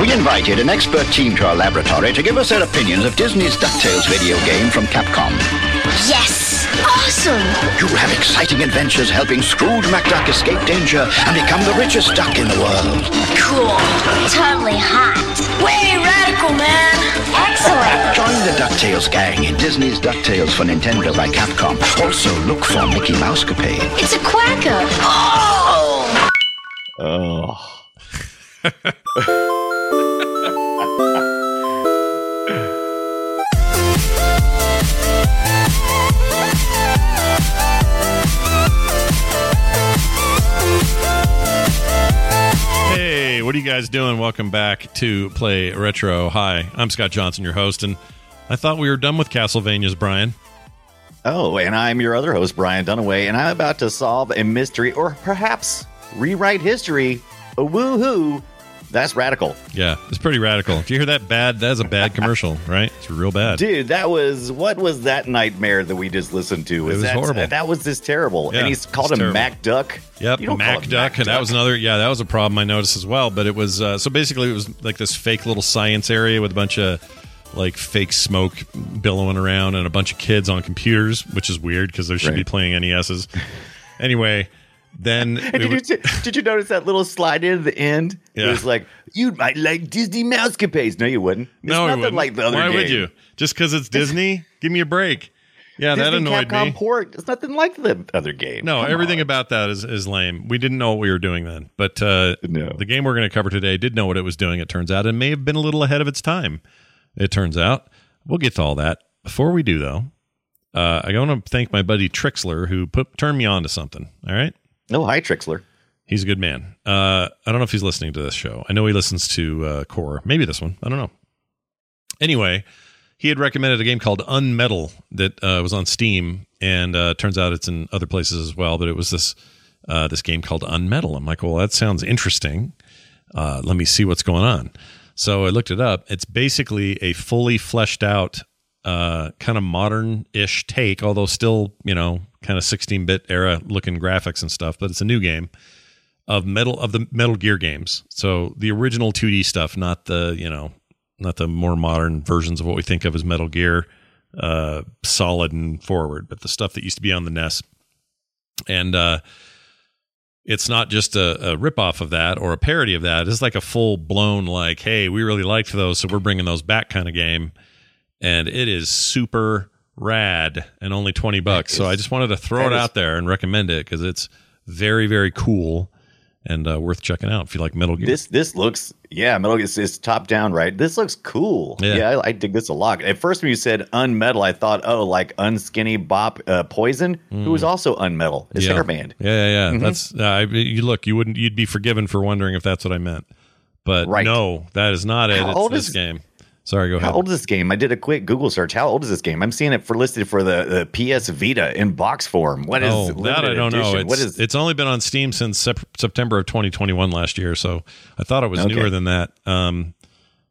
We invited an expert team to our laboratory to give us their opinions of Disney's DuckTales video game from Capcom. Yes! Awesome! You'll have exciting adventures helping Scrooge McDuck escape danger and become the richest duck in the world. Cool. Totally hot. Way radical, man! Excellent! Join the DuckTales gang in Disney's DuckTales for Nintendo by Capcom. Also, look for Mickey Mousecapade. It's a quacker! Oh! Oh. what are you guys doing? Welcome back to Play Retro. Hi, I'm Scott Johnson, your host, and I thought we were done with Castlevania's, Brian. Oh, and I'm your other host, Brian Dunaway, and I'm about to solve a mystery or perhaps rewrite history. A woohoo! That's radical. Yeah, it's pretty radical. If you hear that bad, that's a bad commercial, right? It's real bad. Dude, that was what was that nightmare that we just listened to? was that, horrible. That was just terrible. Yeah, and he's called him terrible. Mac Duck. Yep, Mac Duck, Mac and that was another. Yeah, that was a problem I noticed as well. But it was uh, so basically it was like this fake little science area with a bunch of like fake smoke billowing around and a bunch of kids on computers, which is weird because they should be playing NESs. anyway, then we did, you, did you notice that little slide in at the end? It was like, you might like Disney Mousecapades. No, you wouldn't. It's no, nothing wouldn't. like the other Why would you? Just because it's Disney? Give me a break. Yeah, that annoyed Capcom me. port. It's nothing like the other game. No, Come everything on. about that is, is lame. We didn't know what we were doing then. But uh, No. the game we're going to cover today did know what it was doing, it turns out, and may have been a little ahead of its time, it turns out. We'll get to all that. Before we do, though, uh, I want to thank my buddy Trixler who put turned me on to something. All right? Oh, hi, Trixler. He's a good man. Uh, I don't know if he's listening to this show. I know he listens to uh, Core. Maybe this one. I don't know. Anyway, he had recommended a game called Unmetal that uh, was on Steam, and uh, turns out it's in other places as well. But it was this uh, this game called Unmetal. I'm like, well, that sounds interesting. Uh, let me see what's going on. So I looked it up. It's basically a fully fleshed out, uh, kind of modern ish take, although still, you know, kind of 16 bit era looking graphics and stuff. But it's a new game of metal of the Metal Gear games. So the original 2D stuff, not the you know, not the more modern versions of what we think of as Metal Gear, uh, solid and forward, but the stuff that used to be on the NES. And uh, it's not just a, a ripoff of that or a parody of that. It's like a full blown like, hey, we really liked those, so we're bringing those back kind of game. And it is super rad and only 20 bucks. So I just wanted to throw it out there and recommend it because it's very, very cool and uh, worth checking out if you like Metal Gear. This this looks yeah, Metal Gear is top down, right? This looks cool. Yeah. Yeah, I, I dig this a lot. At first, when you said unmetal, I thought, oh, like unskinny Bop uh, Poison, who was also unmetal, Mm. yeah. band. Yeah, yeah, yeah. Mhm. That's uh, I- you look. You wouldn't. You'd be forgiven for wondering if that's what I meant. But Right. no, that is not it. How It's this is- game. Sorry, go ahead. How old is this game? I did a quick Google search. How old is this game? I'm seeing it for listed for the, the PS Vita in box form. What is oh, that I don't know. edition? It's, What is it's only been on Steam since sep- September of 2021 last year, so I thought it was Okay. newer than that. Um,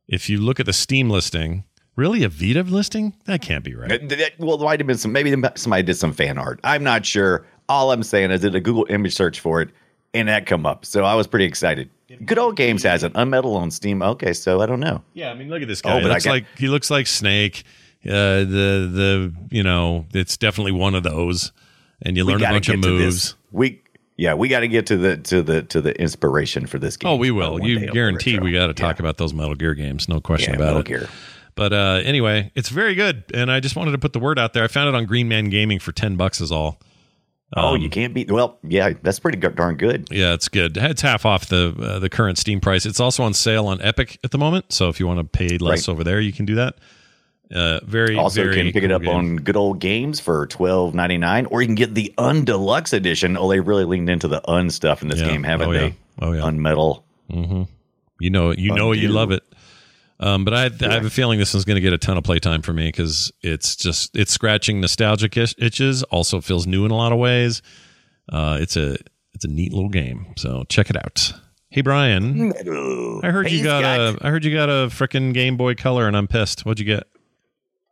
if you look at the Steam listing, really a Vita listing? That can't be right. Th- th- Well, there might have been some. Maybe somebody did some fan art. I'm not sure. All I'm saying is I did a Google image search for it, and that come up. So I was pretty excited. Good old games has it. Unmetal on Steam. Okay, so I don't know. Yeah, I mean, look at this guy. Oh, guy. but he looks got- like he looks like Snake. Uh, the the you know, it's definitely one of those, and you learn a bunch of moves. We yeah, we got to get to the to the to the inspiration for this game. Oh, we will. one You day guarantee we got to talk about those Metal Gear games. No question Yeah, about Metal it. Gear. But uh, anyway, it's very good, and I just wanted to put the word out there. I found it on Green Man Gaming for ten bucks is all. Oh, Um, you can't beat. Well, yeah, that's pretty darn good. Yeah, it's good. It's half off the uh, the current Steam price. It's also on sale on Epic at the moment. So if you want to pay less Right. over there, you can do that. Uh, very Also, very can pick it up game. on good old games for twelve ninety nine, or you can get the undeluxe edition. Oh, they really leaned into the un stuff in this Yeah. game, haven't Oh, yeah. they? Oh, yeah. Unmetal. You know, you know, you love it. Um, but I, I have a feeling this is going to get a ton of playtime for me because it's just it's scratching nostalgic itches. Also feels new in a lot of ways. Uh, it's a it's a neat little game. So check it out. Hey Brian, I heard you got Scott. a I heard you got a freaking Game Boy Color, and I'm pissed. What'd you get?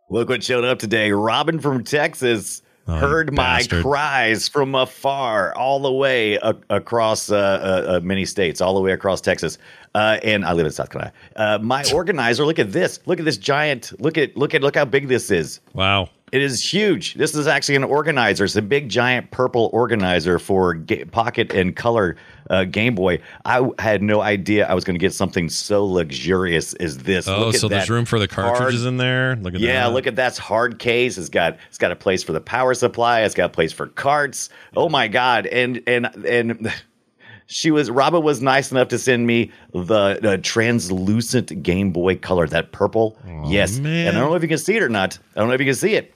Look what showed up today. Robin from Texas Oh, heard my bastard. cries from afar, all the way a- across uh, uh, uh, many states, all the way across Texas. Uh, and I live in South Carolina. Uh, my organizer, look at this. Look at this giant. Look at look at look how big this is. Wow. It is huge. This is actually an organizer. It's a big, giant purple organizer for ga- pocket and color uh, Game Boy. I w- had no idea I was going to get something so luxurious as this. Oh, Look at so there's room for the hard- cartridges in there. Look at that. yeah, that. look at that's hard case. It's got it's got a place for the power supply. It's got a place for carts. Oh my god! And and and she was Robin was nice enough to send me the, the translucent Game Boy Color, that purple. yes, man. and I don't know if you can see it or not. I don't know if you can see it.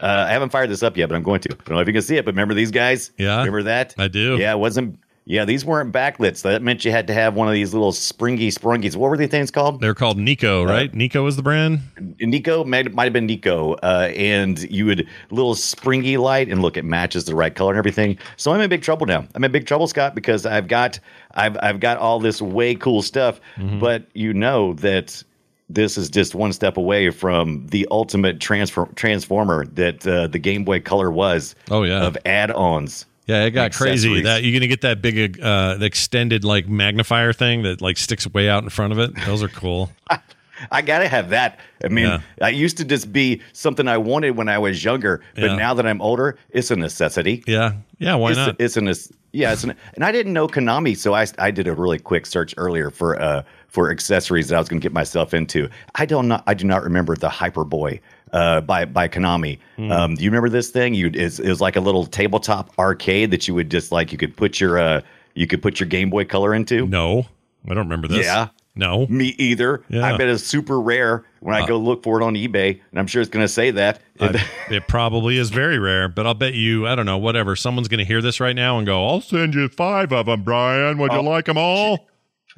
Uh, I haven't fired this up yet, but I'm going to. I don't know if you can see it, but remember these guys? Yeah, remember that? I do. Yeah, it wasn't. Yeah, these weren't backlit. So that meant you had to have one of these little springy sprungies. What were these things called? They're called Nyko, right? Nyko is the brand. Nyko might, might have been Nyko, uh, and you would little springy light, and look, it matches the right color and everything. So I'm in big trouble now. I'm in big trouble, Scott, because I've got I've I've got all this way cool stuff, Mm-hmm. but you know that this is just one step away from the ultimate transfer transformer that uh, the Game Boy Color was. Oh, yeah. of add-ons. Yeah, it got crazy. That you're gonna get that big, uh, extended like magnifier thing that like sticks way out in front of it. Those are cool. I gotta have that. I mean, Yeah. I used to just be something I wanted when I was younger, but Yeah. now that I'm older, it's a necessity. Yeah, yeah. Why it's, not? It's an yeah, it's an, and I didn't know Konami, so I I did a really quick search earlier for uh for accessories that I was going to get myself into. I don't know. I do not remember the Hyperboy uh by by Konami. Hmm. Um, do you remember this thing? You it, was like a little tabletop arcade that you would just like you could put your uh you could put your Game Boy Color into. no, I don't remember this. Yeah. No. Me either. Yeah. Uh. I bet it's super rare when I go look for it on eBay, and I'm sure it's going to say that. I- it probably is very rare, but I'll bet you, I don't know, whatever. Someone's going to hear this right now and go, I'll send you five of them, Brian. Would you like them all?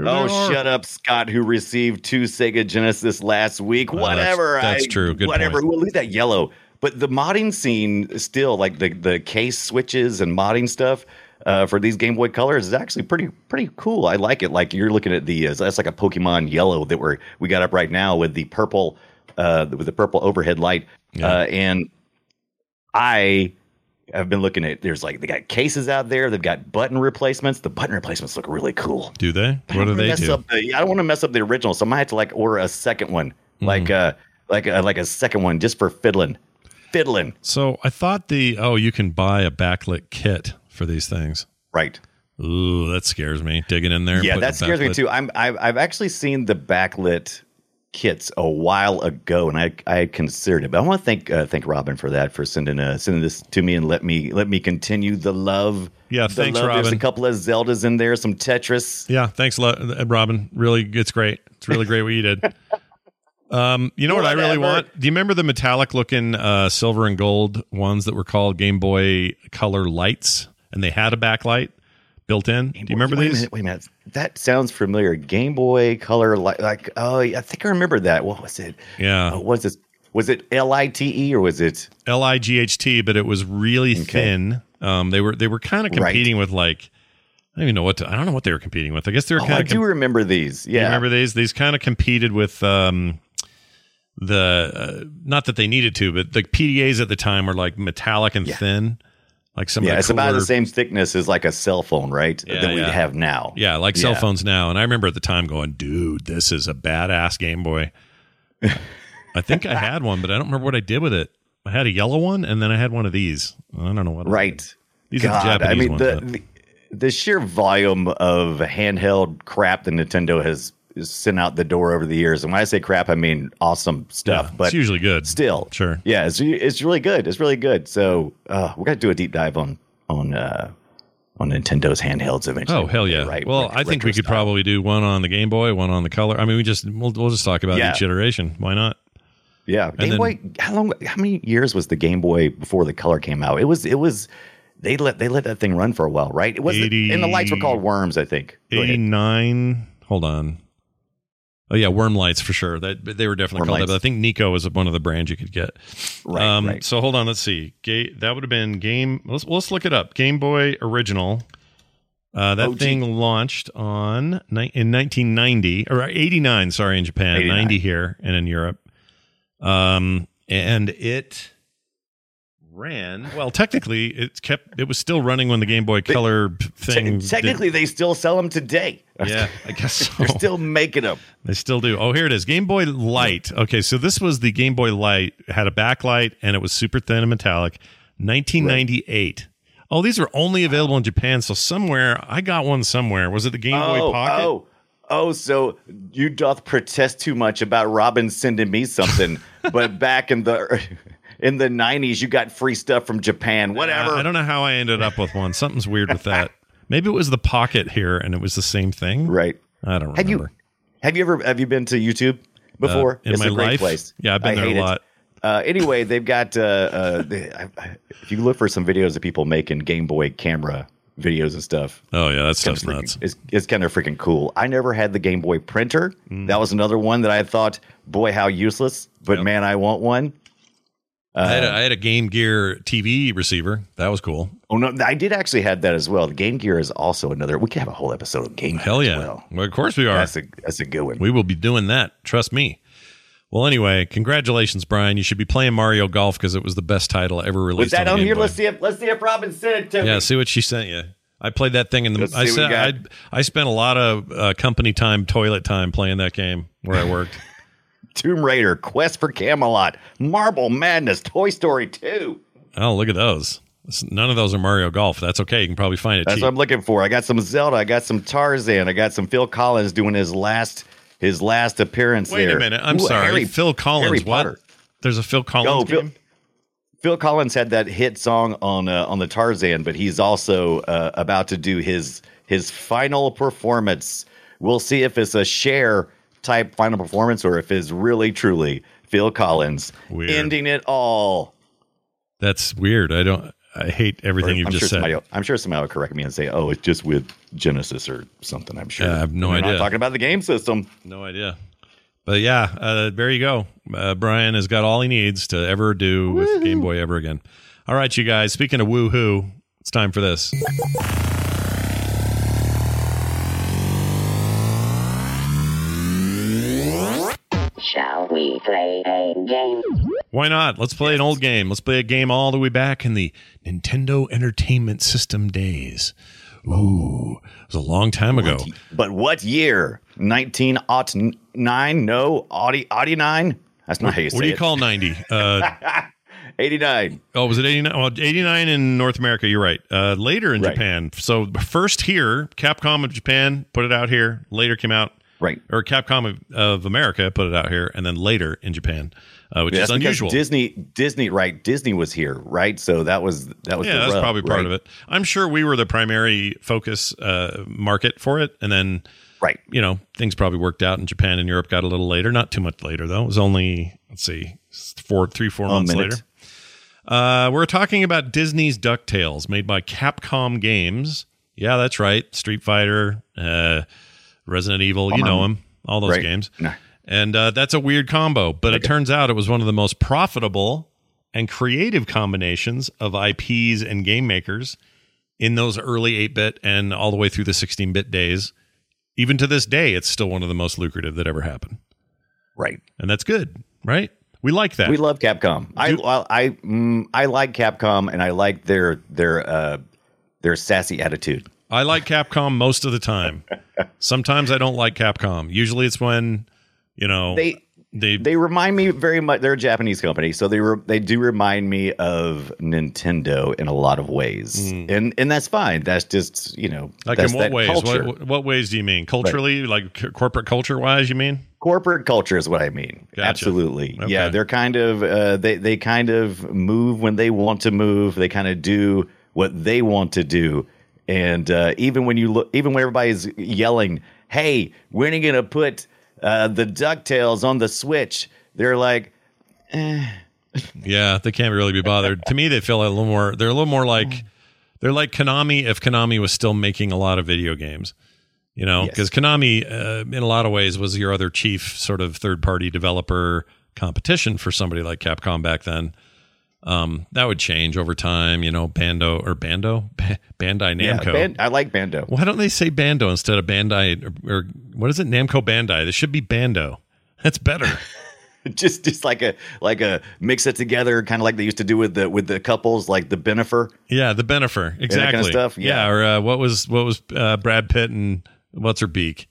Oh, shut up, Scott, who received two Sega Genesis last week. Well, that's- whatever. that's I- true. Good whatever. point. We'll leave that yellow. But the modding scene still, like the, the case switches and modding stuff uh, for these Game Boy Colors is actually pretty pretty cool. I like it. Like you're looking at the uh, that's like a Pokemon yellow that we're we got up right now with the purple uh, with the purple overhead light. Yeah. Uh, and I have been looking at there's like they got cases out there. They've got button replacements. The button replacements look really cool. Do they? What wanna they mess do? Up the, I don't want to mess up the original, so I might have to like order a second one, like Hmm. uh, like a, like a second one just for fiddling, fiddling. So I thought the, oh, you can buy a backlit kit for these things. Right. Ooh, that scares me. Digging in there. yeah, that scares me too. I'm I've, I've actually seen the backlit kits a while ago, and I I considered it. But I want to thank uh, thank Robin for that for sending uh, sending this to me and let me let me continue the love. Yeah, the thanks, love. There's a couple of Zeldas in there, some Tetris. Yeah, thanks, lo- uh, Robin. Really, it's great. It's really great what you did. Um, you know what I really want? Do you remember the metallic looking uh, silver and gold ones that were called Game Boy Color lights, and they had a backlight, built in. Do you remember wait these? A minute, wait a minute. That sounds familiar. Game Boy Color, like, like oh, yeah, I think I remember that. What was it? Yeah. Uh, was this? was it L I T E or was it? L I G H T, but it was really Okay. thin. Um, they were they were kind of Right. competing with like I don't even know what to, I don't know what they were competing with. I guess they were Oh, kind I do remember these. You Yeah. remember these? These kind of competed with um, the uh, not that they needed to, but the PDAs at the time were like metallic and thin, like some. yeah, it's the about the same thickness as like a cell phone, right? Yeah, that we yeah. have now. Yeah, like cell Yeah. phones now. And I remember at the time going, "Dude, this is a badass Game Boy." I think I had one, but I don't remember what I did with it. I had a yellow one, and then I had one of these. I don't know what. Right. These are the God, Japanese I mean, ones. the, the the sheer volume of handheld crap that Nintendo has sent out the door over the years, and when I say crap, I mean awesome stuff. Yeah, but it's usually good. Still, Sure. yeah, it's it's really good. It's really good. So uh, we're gonna do a deep dive on on uh, on Nintendo's handhelds eventually. Oh hell yeah! Right. Well, Ret- I think we could style. probably do one on the Game Boy, one on the Color. I mean, we just we'll, we'll just talk about Yeah. each iteration. Why not? Yeah, Game then- Boy. How long? How many years was the Game Boy before the color came out? It was. It was. They let they let that thing run for a while, right? It was, 80 and the lights were called worms. I think. Eighty nine. Hold on. Oh yeah, worm lights for sure. That they were definitely Worm called that. But I think Nyko was one of the brands you could get. Right, Um, right. So hold on. Let's see. Ga- that would have been game. Let's let's look it up. Game Boy original. Uh, that OG. thing launched on ni- in 1990 or 89. Sorry, in Japan, 89. 90 here, and in Europe. Um, and it ran well. Technically, it kept. It was still running when the Game Boy Color Te- thing. did- technically, they still sell them today. yeah, I guess so. They're still making them. They still do. Oh, here it is. Game Boy Light. Okay, so this was the Game Boy Light. It had a backlight and it was super thin and metallic. 1998. Oh, these are only available in Japan. So somewhere I got one somewhere. Was it the Game Boy Oh, Pocket? oh, oh! So you doth protest too much about Robin sending me something, but back in the in the nineties, you got free stuff from Japan. Whatever. I, I don't know how I ended up with one. Something's weird with that. Maybe it was the Pocket here and it was the same thing. Right. I don't remember. Have you have you ever have you been to YouTube before? Uh, in it's my a great life? place. Yeah, I've been I there a hate it. lot. Uh, anyway, they've got uh, uh, they, I, I, if you look for some videos of people making Game Boy camera videos and stuff. Oh yeah, that stuff's freaking- nuts. It's, it's kind of freaking cool. I never had the Game Boy printer. Mm. That was another one that I thought, boy, how useless. But man, I want one. I, had a, Uh, had a Game Gear TV receiver. That was cool. Oh no, I did actually have that as well. The Game Gear is also another. We could have a whole episode of Game Gear. Hell as yeah. well. Well, of course we are. That's a that's a good one. We will be doing that. Trust me. Well, anyway, congratulations, Brian. You should be playing Mario Golf because it was the best title ever released. Was that on, on here? Boy. Let's see if let's see if Robin sent it to Yeah, me. see what she sent you. I played that thing in the. Let's I see what we said I I spent a lot of uh, company time, toilet time playing that game where I worked. Tomb Raider, Quest for Camelot, Marble Madness, Toy Story 2. oh, look at those. None of those are Mario Golf. That's okay. You can probably find it That's cheap. what I'm looking for. I got some Zelda, I got some Tarzan, I got some Phil Collins doing his last his last appearance Wait there. a minute. I'm Ooh, sorry. Harry- Phil Collins. Harry what? Potter. There's a Phil Collins Oh, Phil, game. Phil Collins had that hit song on uh, on the Tarzan, but he's also uh, about to do his his final performance. We'll see if it's a Cher type final performance or if it's really truly Phil Collins Weird. ending it all. That's weird. I don't. I hate everything you've I'm just sure said. somebody, I'm sure somebody will correct me and say, "Oh, it's just with Genesis or something." I'm sure. Yeah, I have no idea. Not talking about the game system. No idea. But yeah, uh, there you go. Uh, Brian has got all he needs to ever do with Game Boy ever again. All right, you guys. Speaking of woohoo, it's time for this. Shall we play a game? Why not? Let's play an old game. Let's play a game all the way back in the Nintendo Entertainment System days. Ooh, it was a long time ago. But what year? 1909? No, Audi Audi 9? That's not how you say What do you it. call 90? Uh, 89. Oh, was it 89? Well, 89 in North America. You're right. Uh, later in Right. Japan. So first here, Capcom of Japan put it out here. Later came out. Right. Or Capcom of, of America put it out here, and then later in Japan, uh, which Yeah, is unusual. Disney, Disney, right? Disney was here, right? So that was that was yeah, that's rub, probably part right? of it. I'm sure we were the primary focus uh, market for it, and then right. You know, things probably worked out in Japan and Europe. Got a little later, not too much later though. It was only let's see, four, three, four A months minute. later. Uh, we're talking about Disney's DuckTales, made by Capcom Games Yeah, that's right. Street Fighter, uh, Resident Evil. You know him, All those Right. games. Nah. And uh, that's a weird combo, but it turns out it was one of the most profitable and creative combinations of IPs and game makers in those early 8 bit and all the way through the 16 bit days. Even to this day, it's still one of the most lucrative that ever happened. Right. And that's good, right? We like that. We love Capcom. I I I, mm, I like Capcom, and I like their their uh, their sassy attitude. I like Capcom most of the time. Sometimes I don't like Capcom. Usually it's when, you know, They they they remind me very much. They're a Japanese company, so they re, they do remind me of Nintendo in a lot of ways, and and that's fine. That's just you know like that's in what that ways? Culture. What, what ways do you mean? Culturally, like c- corporate culture wise, you mean? corporate culture is what I mean. Gotcha. Absolutely. Okay. Yeah, they're kind of uh, they they kind of move when they want to move. They kind of do what they want to do. And uh, even when you look, even when everybody's yelling, "Hey, when are you gonna put uh, the Ducktales on the Switch?" They're like, Yeah, they can't really be bothered. to me, they feel a little more. They're a little more like they're like Konami if Konami was still making a lot of video games. You know, Yes. because Konami, uh, in a lot of ways, was your other chief sort of third party developer competition for somebody like Capcom back then. Um, that would change over time. You know, Bando or Bando, Ba- Bandai "Yeah, Namco. Ban- I like Bando." Why don't they say Bando instead of Bandai or, or what is it? Namco Bandai. This should be Bando. That's better. just just like a like a mix it together, kind of like they used to do with the with the couples, like the Bennifer. Yeah, the Bennifer, exactly. kind of stuff? Yeah. Yeah. or uh, what was what was uh, Brad Pitt and what's her beak?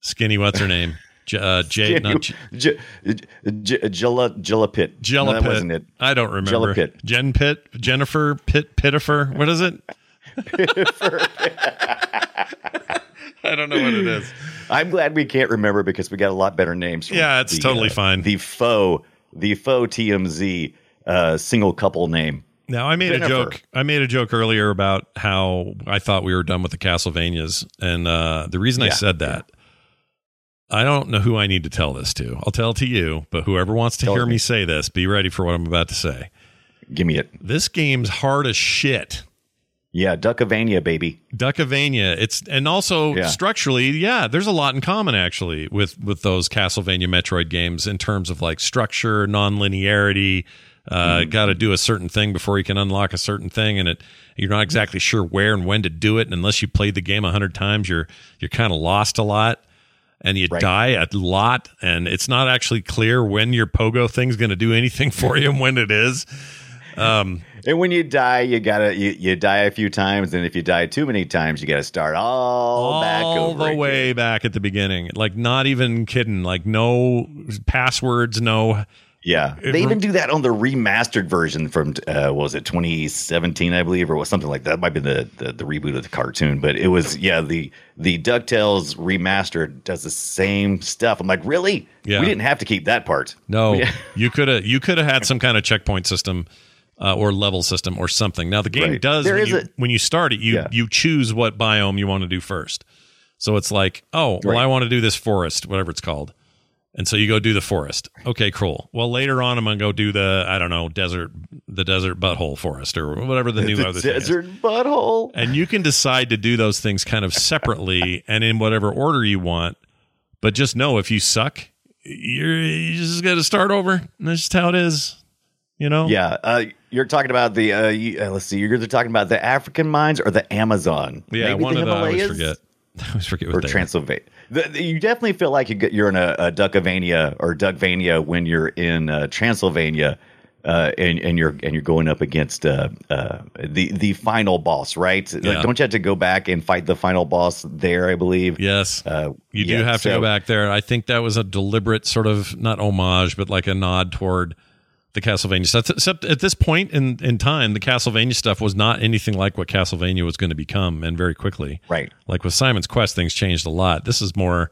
Skinny, what's her name? J- uh, not J- J- J- Jilla Jilla Pit. Jella No, that Pitt. wasn't it. I don't remember. Jella Pitt. Jen Pitt, Jennifer Pitt, Pittifer. What is it? I don't know what it is. I'm glad we can't remember because we got a lot better names. from Yeah, it's the, totally uh, fine. The faux, the faux TMZ uh, single couple name. Now I made a joke. I made a joke earlier about how I thought we were done with the Castlevanias, and uh, the reason I said that, I don't know who I need to tell this to. I'll tell it to you, but whoever wants to Tell hear me. me say this, be ready for what I'm about to say. Give me it. This game's hard as shit. Yeah, Duckavania, baby. Duckavania. It's and also Yeah. structurally, yeah, there's a lot in common actually with with those Castlevania Metroid games in terms of like structure, non-linearity. Uh, Got to do a certain thing before you can unlock a certain thing, and it you're not exactly sure where and when to do it. And unless you played the game a hundred times, you're you're kind of lost a lot, and you Right. die a lot, and it's not actually clear when your pogo thing's going to do anything for you and when it is. Um, And when you die, you gotta you, you die a few times, and if you die too many times, you gotta start all, back all the again. way back at the beginning. Like not even kidding. Like no passwords, no. Yeah, It they rem- even do that on the remastered version from uh, what was it 2017, I believe, or was something like that. Might be the, the the reboot of the cartoon, but it was yeah the the Ducktales remastered does the same stuff. I'm like, really? Yeah. we didn't have to keep that part. No, Yeah. you could have you could have had some kind of checkpoint system uh, or level system or something. Now the game Right. does There when is you, a- when you start it, you Yeah. you choose what biome you want to do first. So it's like, oh, well, Right. I want to do this forest, whatever it's called. And so you go do the forest. Okay, cool. Well, later on, I'm gonna go do the I don't know desert, the desert butthole forest or whatever the new The other thing is. desert butthole. and you can decide to do those things kind of separately and in whatever order you want but just know if you suck you're you just got to start over and that's just how it is you know Yeah, uh, you're talking about the uh, you, uh, let's see, you're either talking about the African mines or the Amazon. yeah Maybe one the of the i always forget i always forget or what are. Transylvania. The, the- you definitely feel like you you're in a, a Duckavania or Duckvania when you're in uh, Transylvania, uh, and and you're and you're going up against uh, uh, the the final boss, right? Like, don't you have to go back and fight the final boss there? I believe. yes Uh, you do yeah, have to so- go back there i think that was a deliberate sort of not homage but like a nod toward the Castlevania stuff. Except at this point in, in time, the Castlevania stuff was not anything like what Castlevania was going to become, and very quickly. Right. Like with Simon's Quest, things changed a lot. This is more,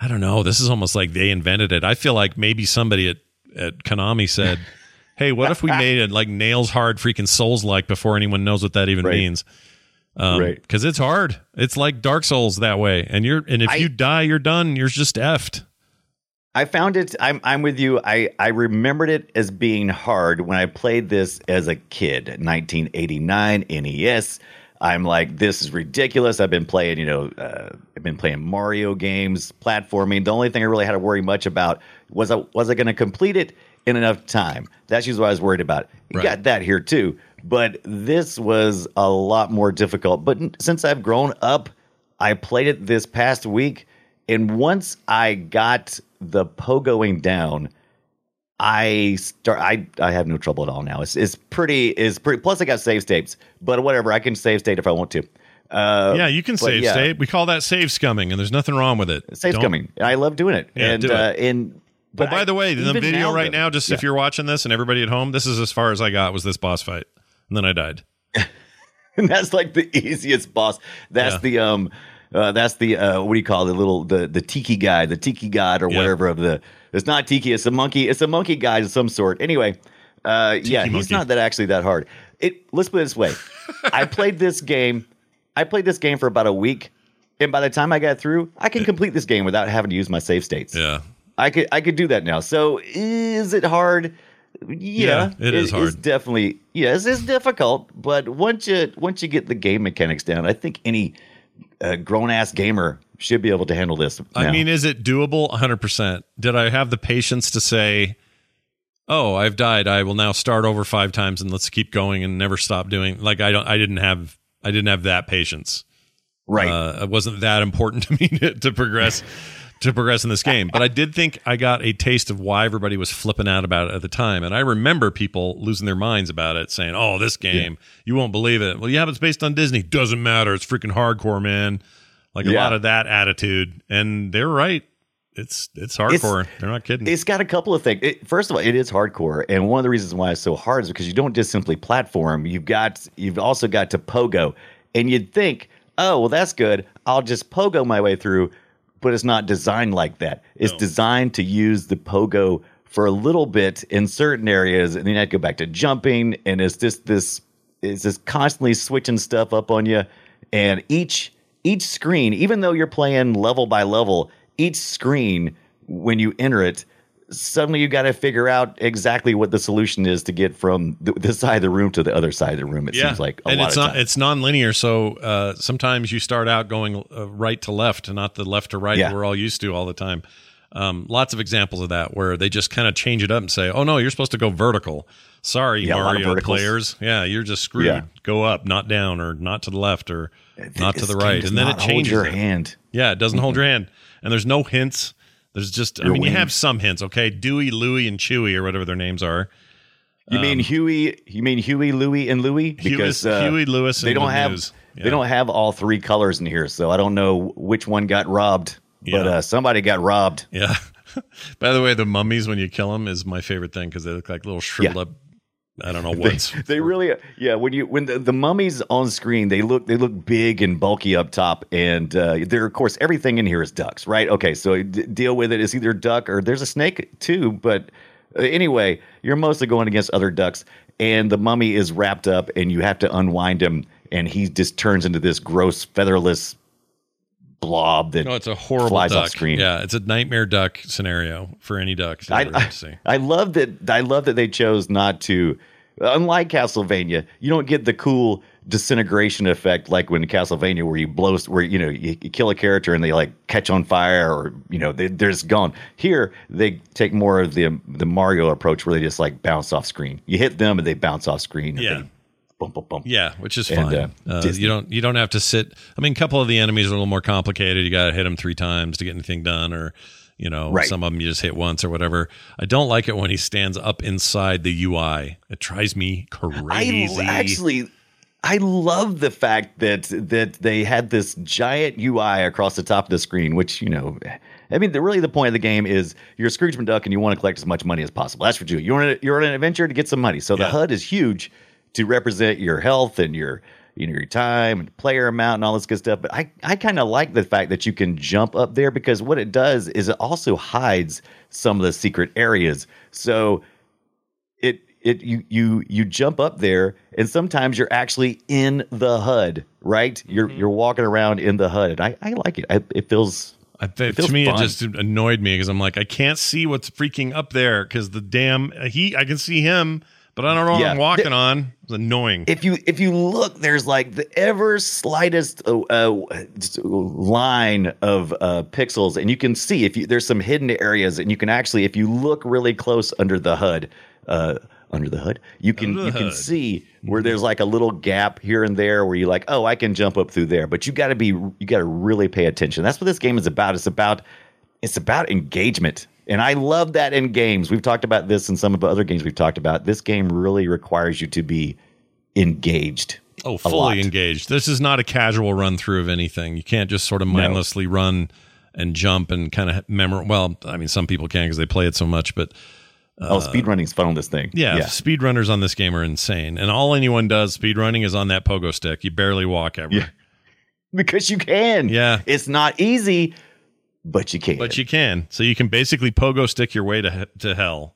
I don't know. This is almost like they invented it. I feel like maybe somebody at, at Konami said, "Hey, what if we made it like nails hard, freaking Souls like before anyone knows what that even Right. means?" Um, Right. Because it's hard. It's like Dark Souls that way, and you're and if I- you die, you're done. You're just effed. I found it. I'm I'm with you. I I remembered it as being hard when I played this as a kid. 1989 NES. I'm like, this is ridiculous. I've been playing, you know, uh, I've been playing Mario games, platforming. The only thing I really had to worry much about was I was I going to complete it in enough time. That's just what I was worried about. You Right. got that here too, but this was a lot more difficult. But since I've grown up, I played it this past week, and once I got the pogoing down, I start. I I have no trouble at all now. It's it's pretty. Is pretty. Plus, I got save states, but whatever. I can save state if I want to. Uh, yeah, you can save yeah. state. We call that save scumming, and there's nothing wrong with it. Save Don't- coming. I love doing it. Yeah, and do it. uh, and But by I- the way, the video right though- now, just if you're watching this and everybody at home, this is as far as I got was this boss fight, and then I died. and that's like the easiest boss. That's Yeah. the um, uh, that's the uh, what do you call it? the little the the tiki guy, the tiki god or Yeah. whatever of the. It's not tiki. It's a monkey. It's a monkey guy of some sort. Anyway, uh, yeah, he's not that actually that hard. It. Let's put it this way. I played this game. I played this game for about a week, and by the time I got through, I can complete this game without having to use my save states. Yeah, I could I could do that now. So is it hard? Yeah, Yeah, it is It's hard. definitely yes, it's difficult. But once you once you get the game mechanics down, I think any uh, grown ass gamer should be able to handle this. I mean, is it doable? 100. percent Did I have the patience to say, "Oh, I've died. I will now start over five times and let's keep going and never stop doing"? Like I don't. I didn't have. I didn't have that patience. right? Uh, it wasn't that important to me to, to progress to progress in this game. But I did think I got a taste of why everybody was flipping out about it at the time. And I remember people losing their minds about it, saying, "Oh, this game, you won't believe it." Well, yeah, but it's based on Disney. Doesn't matter. It's freaking hardcore, man. Like a Yeah. lot of that attitude, and they're right. It's it's hardcore. they're not kidding. It's got a couple of things. It, first of all, it is hardcore, and one of the reasons why it's so hard is because you don't just simply platform. You've got you've also got to pogo, and you'd think, oh well, that's good. I'll just pogo my way through, but it's not designed like that. It's designed to use the pogo for a little bit in certain areas, and then to go back to jumping, and it's just this it's just constantly switching stuff up on you, and each each screen, even though you're playing level by level, each screen when you enter it, suddenly you got to figure out exactly what the solution is to get from th- this side of the room to the other side of the room. It seems like a and lot it's of not it's non-linear. So uh, sometimes you start out going uh, right to left, and not the left to right Yeah. we're all used to all the time. Um, lots of examples of that where they just kind of change it up and say, "Oh no, you're supposed to go vertical." Sorry, Yeah, a lot of Mario players. Yeah, you're just screwed. Yeah. Go up, not down, or not to the left, or not to the right, and then it hold changes. your it. hand. Yeah, it doesn't hold your hand, and there's no hints. There's just, I mean, you have some hints. Okay, Dewey, Louie, and Chewy, or whatever their names are. You mean Huey? You mean Huey, Louie, and Louie? Because uh, Huey, Lewis, they and don't have. Yeah. they don't have all three colors in here, so I don't know which one got robbed. But Yeah. uh, somebody got robbed. Yeah. By the way, the mummies when you kill them is my favorite thing because they look like little shriveled Yeah. up. I don't know what's. They really, yeah. When you when the, the mummies on screen, they look they look big and bulky up top, and uh, they're of course everything in here is ducks, right? Okay, so d- deal with it. It's either duck or there's a snake too, but uh, anyway, you're mostly going against other ducks, and the mummy is wrapped up, and you have to unwind him, and he just turns into this gross featherless blob that no, it's a horrible flies duck. off screen. Yeah, it's a nightmare duck scenario for any duck. I, I, have to see. I love that. I love that they chose not to. Unlike Castlevania, you don't get the cool disintegration effect like when Castlevania, where you blow, where you know you, you kill a character and they like catch on fire, or you know they, they're just gone. Here, they take more of the the Mario approach, where they just like bounce off screen. You hit them and they bounce off screen. and Yeah. they bump, bump, bump. Yeah, which is And, fine. uh, Uh, you don't you don't have to sit. I mean, a couple of the enemies are a little more complicated. You got to hit them three times to get anything done, or you know, Right. some of them you just hit once or whatever. I don't like it when he stands up inside the UI. It drives me crazy. I actually, I love the fact that that they had this giant UI across the top of the screen, which you know, I mean, the, really the point of the game is you're Scrooge McDuck and you want to collect as much money as possible. That's what you do. You're on a, you're on an adventure to get some money. So the HUD is huge to represent your health and your you know your time and player amount and all this good stuff. But I I kind of like the fact that you can jump up there because what it does is it also hides some of the secret areas. So it it you you you jump up there and sometimes you're actually in the HUD, right? You're Mm-hmm. you're walking around in the HUD, and I I like it. I, it feels I, feels to me, fun. it just annoyed me because I'm like, I can't see what's freaking up there because the damn he. I can see him, but I don't know what Yeah. I'm walking on. It's annoying. if you if you look, there's like the ever slightest uh, uh, line of uh, pixels, and you can see if you there's some hidden areas, and you can actually if you look really close under the hood, uh, under the hood, you can the you can see where there's like a little gap here and there where you're like, oh, I can jump up through there, but you got to be you got to really pay attention. That's what this game is about. It's about it's about engagement. And I love that in games. We've talked about this in some of the other games we've talked about. This game really requires you to be engaged. Oh, fully engaged. This is not a casual run through of anything. You can't just sort of mindlessly run and jump and kind of memor. Well, I mean, some people can because they play it so much, but oh, uh, speedrunning's fun on this thing. yeah, yeah. speedrunners on this game are insane. And all anyone does speedrunning is on that pogo stick. You barely walk ever. Yeah. because you can. Yeah. It's not easy, but you can. But you can. So you can basically pogo stick your way to to hell.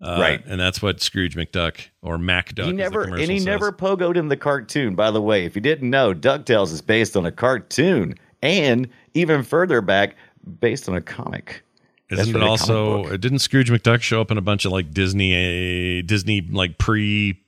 Uh, Right. And that's what Scrooge McDuck or Mac Duck he never and he says. never pogoed in the cartoon. By the way, if you didn't know, Ducktales is based on a cartoon, and even further back, based on a comic. Isn't it a also didn't Scrooge McDuck show up in a bunch of like Disney uh, Disney like pre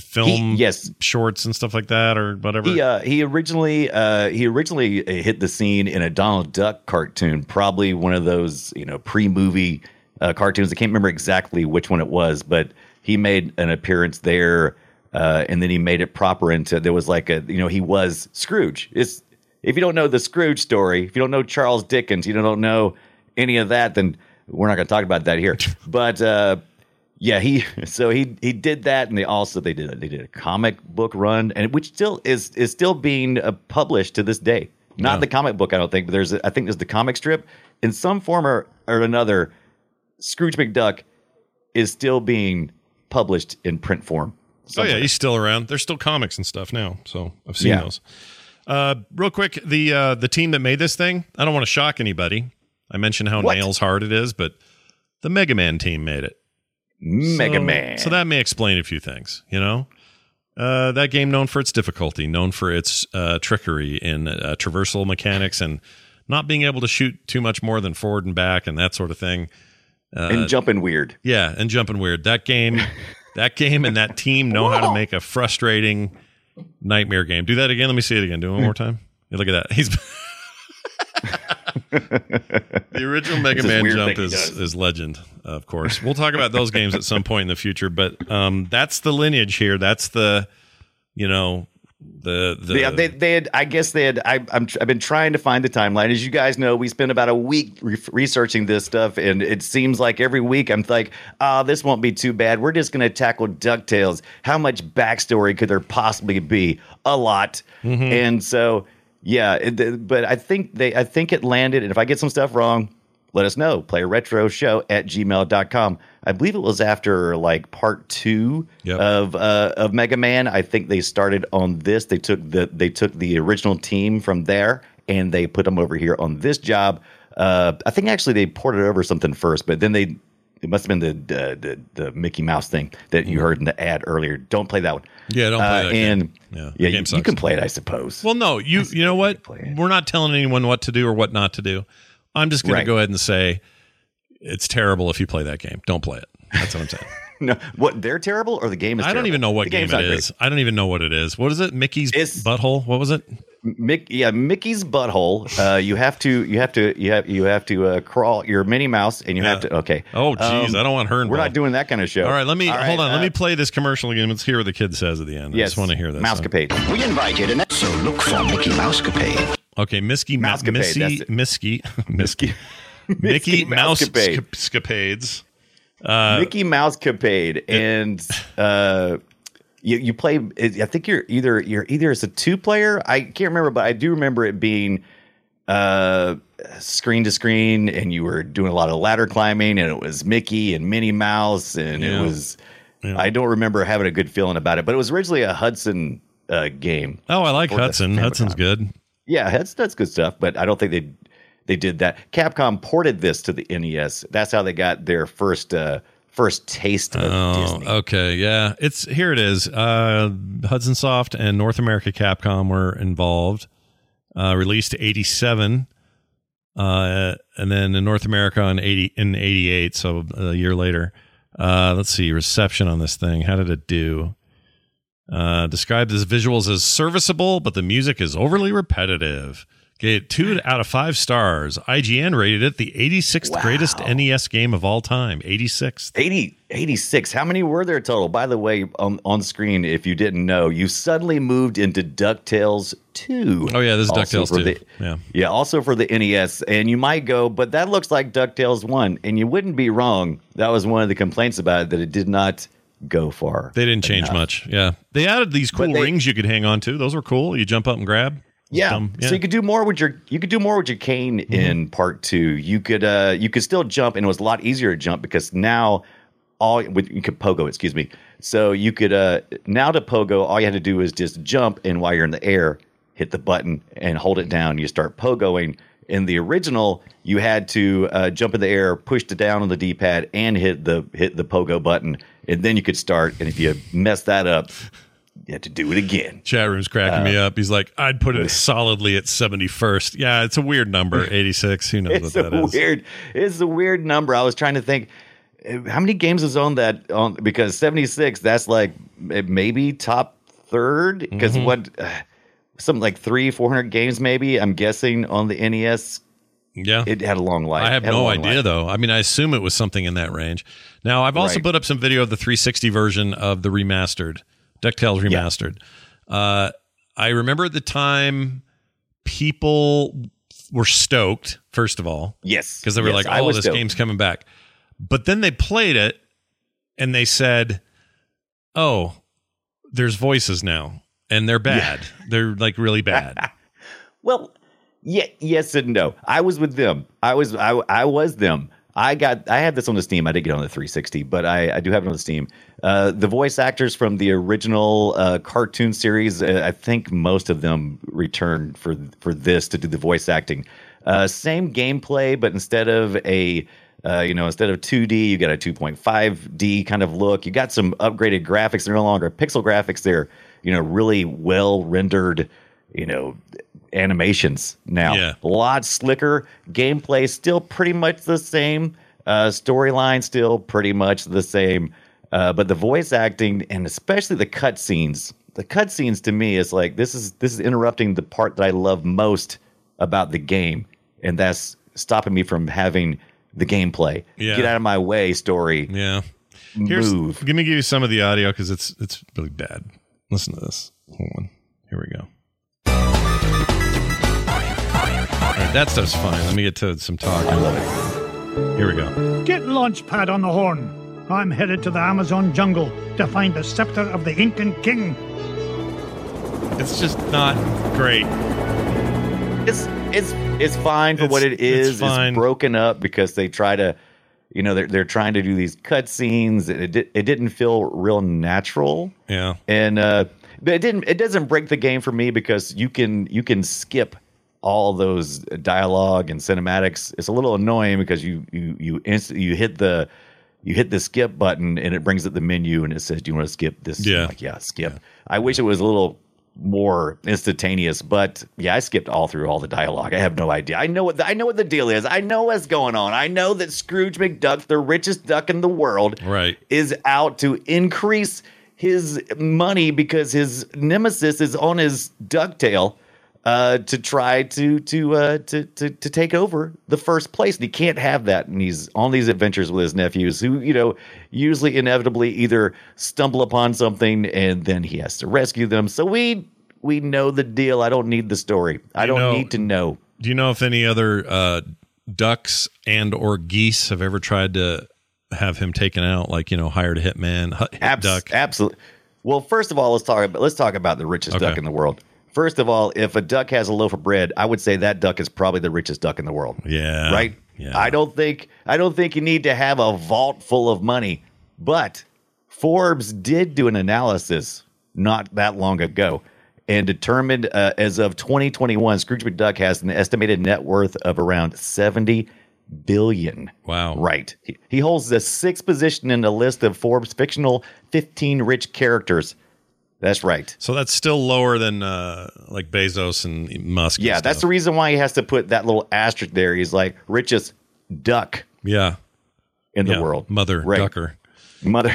film He- yes. shorts and stuff like that or whatever? He uh, he originally uh, he originally hit the scene in a Donald Duck cartoon, probably one of those you know pre movie uh, cartoons. I can't remember exactly which one it was, but he made an appearance there, uh, and then he made it proper into. There was like a you know he was Scrooge. It's if you don't know the Scrooge story, if you don't know Charles Dickens, you don't know any of that, then we're not going to talk about that here. but uh, yeah, he so he he did that, and they also they did they did a comic book run, and which still is is still being uh, published to this day. Not the comic book, I don't think, but there's I think there's the comic strip in some form or, or another. Scrooge McDuck is still being published in print form. Oh yeah, he's still around. There's still comics and stuff now, so I've seen Yeah. those. Uh, real quick, the uh, the team that made this thing. I don't want to shock anybody. I mentioned how What? nails hard it is, but the Mega Man team made it. Mega So- Man. So that may explain a few things. You know, uh, that game known for its difficulty, known for its uh, trickery in uh, traversal mechanics, and not being able to shoot too much more than forward and back and that sort of thing. Uh, and jumping weird. yeah, and jumping weird. That game, that game, and that team know how to make a frustrating nightmare game. Do that again. Let me see it again. Do it one more time. Yeah, look at that. He's the original Mega Man jump is is legend. Of course, we'll talk about those games at some point in the future. But um, that's the lineage here. That's the you know the the yeah, they, they had. I guess they had. I, I'm. I've been trying to find the timeline. As you guys know, we spent about a week re- researching this stuff, and it seems like every week I'm like, "Ah, this won't be too bad. We're just going to tackle Ducktales. How much backstory could there possibly be? A lot." And so, yeah. It, but I think they. I think it landed. And if I get some stuff wrong, let us know. Play a retro show at gmail.com. I believe it was after like part two Yep. of uh, of Mega Man. I think they started on this. They took the they took the original team from there and they put them over here on this job. Uh, I think actually they ported over something first, but then they it must have been the the, the, the Mickey Mouse thing that you heard in the ad earlier. Don't play that one. Yeah, don't play Uh, that game. and Yeah, yeah, you, you can play it, I suppose. Well, no, you you know what? We're not telling anyone what to do or what not to do. I'm just going Right. to go ahead and say it's terrible if you play that game. Don't play it. That's what I'm saying. no, what they're terrible or the game is. I don't terrible? even know what The game it is. great. I don't even know what it is. What is it? Mickey's It's- butthole. What was it? Mick, yeah, Mickey's butthole. Uh, you have to, you have to, you have, you have to uh, crawl your Minnie Mouse, and you have to. Okay. Oh, jeez, Um, I don't want her We're not doing that kind of show. All right, let me All right, hold on. let uh, me play this commercial again. Let's hear what the kid says at the end. I Yes, just want to hear this. Mousecapade. We invite you to next, so look for Mickey Mousecapade. Okay, Misky, Ma- Mousecapade, Missy, that's it. Misky, Misky, Mickey Mouse Mousecapade. scapades. Uh, Mickey Mouse Capade, and uh, you you play. I think you're either you're either as a two player. I can't remember, but I do remember it being uh, screen to screen, and you were doing a lot of ladder climbing, and it was Mickey and Minnie Mouse, and Yeah. it was. I don't remember having a good feeling about it, but it was originally a Hudson uh, game. Oh, I like Hudson. Hudson's good. Yeah, that's that's good stuff, but I don't think they they did that. Capcom ported this to the NES. That's how they got their first uh first taste of Oh, Disney. okay, yeah. It's here. It is. Uh, Hudson Soft and North America Capcom were involved. Uh, released '87, uh, and then in North America in '80 in '88, so a year later. Uh, let's see reception on this thing. How did it do? Uh, described as visuals as serviceable, but the music is overly repetitive. Gave it two out of five stars. IGN rated it the 86th greatest NES game of all time. 86th. 80, 86. How many were there total? By the way, on, on screen, if you didn't know, you suddenly moved into DuckTales 2. Oh, yeah, this is Also DuckTales for 2. the- yeah. Yeah, also for the NES. And you might go, but that looks like DuckTales 1. And you wouldn't be wrong. That was one of the complaints about it, that it did not go far. They didn't change enough. much. Yeah. They added these cool they- rings you could hang on to. Those were cool. You jump up and grab. Yeah. Dumb. So you could do more with your you could do more with your cane in part two. You could uh you could still jump and it was a lot easier to jump because now all with you could pogo, excuse me. So you could uh now to pogo, all you had to do is just jump and while you're in the air, hit the button and hold it down. You start pogoing. In the original, you had to uh, jump in the air, push it down on the D-pad, and hit the hit the pogo button, and then you could start. And if you mess that up, you had to do it again. Chat room's cracking me up. He's like, I'd put it solidly at 71st. Yeah, it's a weird number. 86. Who knows it's what a that is? weird it's a weird number i was trying to think uh, how many games is on that on because 76 that's like uh, maybe top third because Mhm. what uh, something like three 400 games maybe i'm guessing on the nes Yeah. it had a long life I have no idea life. though. I mean, I assume it was something in that range. Now, I've also Right. put up some video of the 360 version of the remastered DuckTales remastered. Uh, I remember at the time people were stoked. First of all, yes because they were Yes, like, "Oh, this stoked. game's coming back," but then they played it and they said, "Oh, there's voices now, and they're bad. They're like really bad." Well, yeah, yes and no. I was with them. I was I, I was them. I got I had this on the Steam. I didn't get on the 360, but I, I do have it on the Steam. Uh, the voice actors from the original uh, cartoon series, uh, I think most of them returned for for this to do the voice acting. Uh, same gameplay, but instead of a uh, you know, instead of 2D, you got a 2.5D kind of look. You got some upgraded graphics. They're no longer pixel graphics. They're, you know, really well rendered, you know, animations now. Yeah. A lot slicker. Gameplay still pretty much the same. Uh, storyline still pretty much the same. Uh, but the voice acting and especially the cutscenes, the cutscenes to me is like this is this is interrupting the part that I love most about the game, and that's stopping me from having the gameplay. Yeah. Get out of my way, story. Yeah. Here's, Move. Let me give you some of the audio because it's it's really bad. Listen to this. Hold on. Here we go. Right, that stuff's fine. Let me get to some talk. Here we go. Get Launchpad on the horn. I'm headed to the Amazon jungle to find the scepter of the Incan king. It's just not great. It's it's it's fine for what It's- it is. it's broken up because they try to, you know, they're they're trying to do these cut scenes. It di- it didn't feel real natural, Yeah. and uh, but it didn't. It doesn't break the game for me because you can you can skip all those dialogue and cinematics. It's a little annoying because you you you inst- you hit the you hit the skip button and it brings up the menu and it says, "Do you want to skip this?" Yeah. Like yeah, skip. I wish it was a little more instantaneous, but yeah, I skipped all through all the dialogue. I have no idea. I know what the, I know what the deal is. I know what's going on. I know that Scrooge McDuck, the richest duck in the world, Right. is out to increase his money because his nemesis is on his ducktail uh, to try to to, uh, to to to take over the first place. And he can't have that. And he's on these adventures with his nephews, who you know usually inevitably either stumble upon something and then he has to rescue them. So we we know the deal. I don't need the story. I don't know- need to know. Do you know if any other uh, ducks and or geese have ever tried to have him taken out? Like you know, hired a hitman, hit Abs- duck. Absolutely. Well, first of all, let's talk about let's talk about the richest Okay. duck in the world. First of all, if a duck has a loaf of bread, I would say that duck is probably the richest duck in the world. Yeah. Right? Yeah. I don't think I don't think you need to have a vault full of money. But Forbes did do an analysis not that long ago and determined uh, as of 2021 Scrooge McDuck has an estimated net worth of around 70 billion. Wow. Right. He, he holds the sixth position in the list of Forbes fictional 15 rich characters. That's right. So that's still lower than uh, like Bezos and Musk. and Yeah, that's the reason why he has to put that little asterisk there. He's like richest duck yeah in the Yeah, world. Mother Right. ducker. Mother.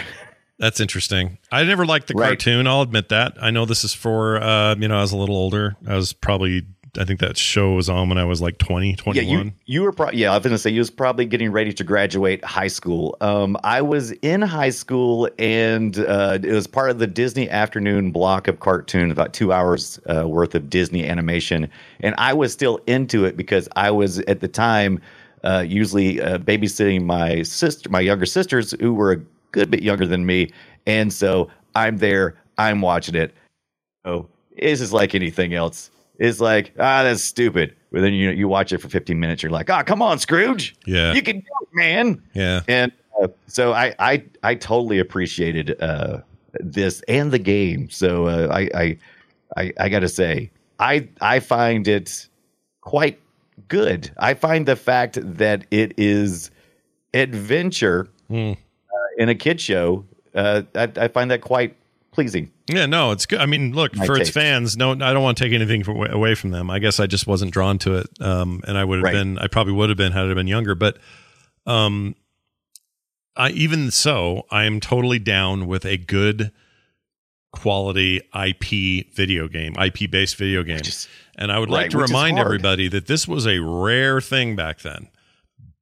That's interesting. I never liked the Right. cartoon. I'll admit that. I know this is for uh, you know, I was a little older. I was probably I think that show was on when I was like 20, Yeah, 21. you you were probably, yeah. I was going to say you was probably getting ready to graduate high school. Um, I was in high school, and uh, it was part of the Disney afternoon block of cartoons, about two hours uh, worth of Disney animation, and I was still into it because I was at the time uh, usually uh, babysitting my sister, my younger sisters, who were a good bit younger than me, and so I'm there, I'm watching it. Oh, it's just like anything else. It's like, ah, that's stupid. But then you you watch it for 15 minutes, you're like, ah, come on, Scrooge. Yeah. You can do it, man. Yeah. And uh, so I, I I totally appreciated uh, this and the game. So uh, I I I, I got to say, I I find it quite good. I find the fact that it is adventure Hmm. uh, in a kid show. Uh, I, I find that quite pleasing. Yeah, no, it's good. I mean, look My for its fans. No, I don't want to take anything from, away from them. I guess I just wasn't drawn to it, um, and I would have Right. been. I probably would have been had I been younger. But, um, I even so, I am totally down with a good quality IP video game, IP based video game. and I would like to remind everybody that this was a rare thing back then.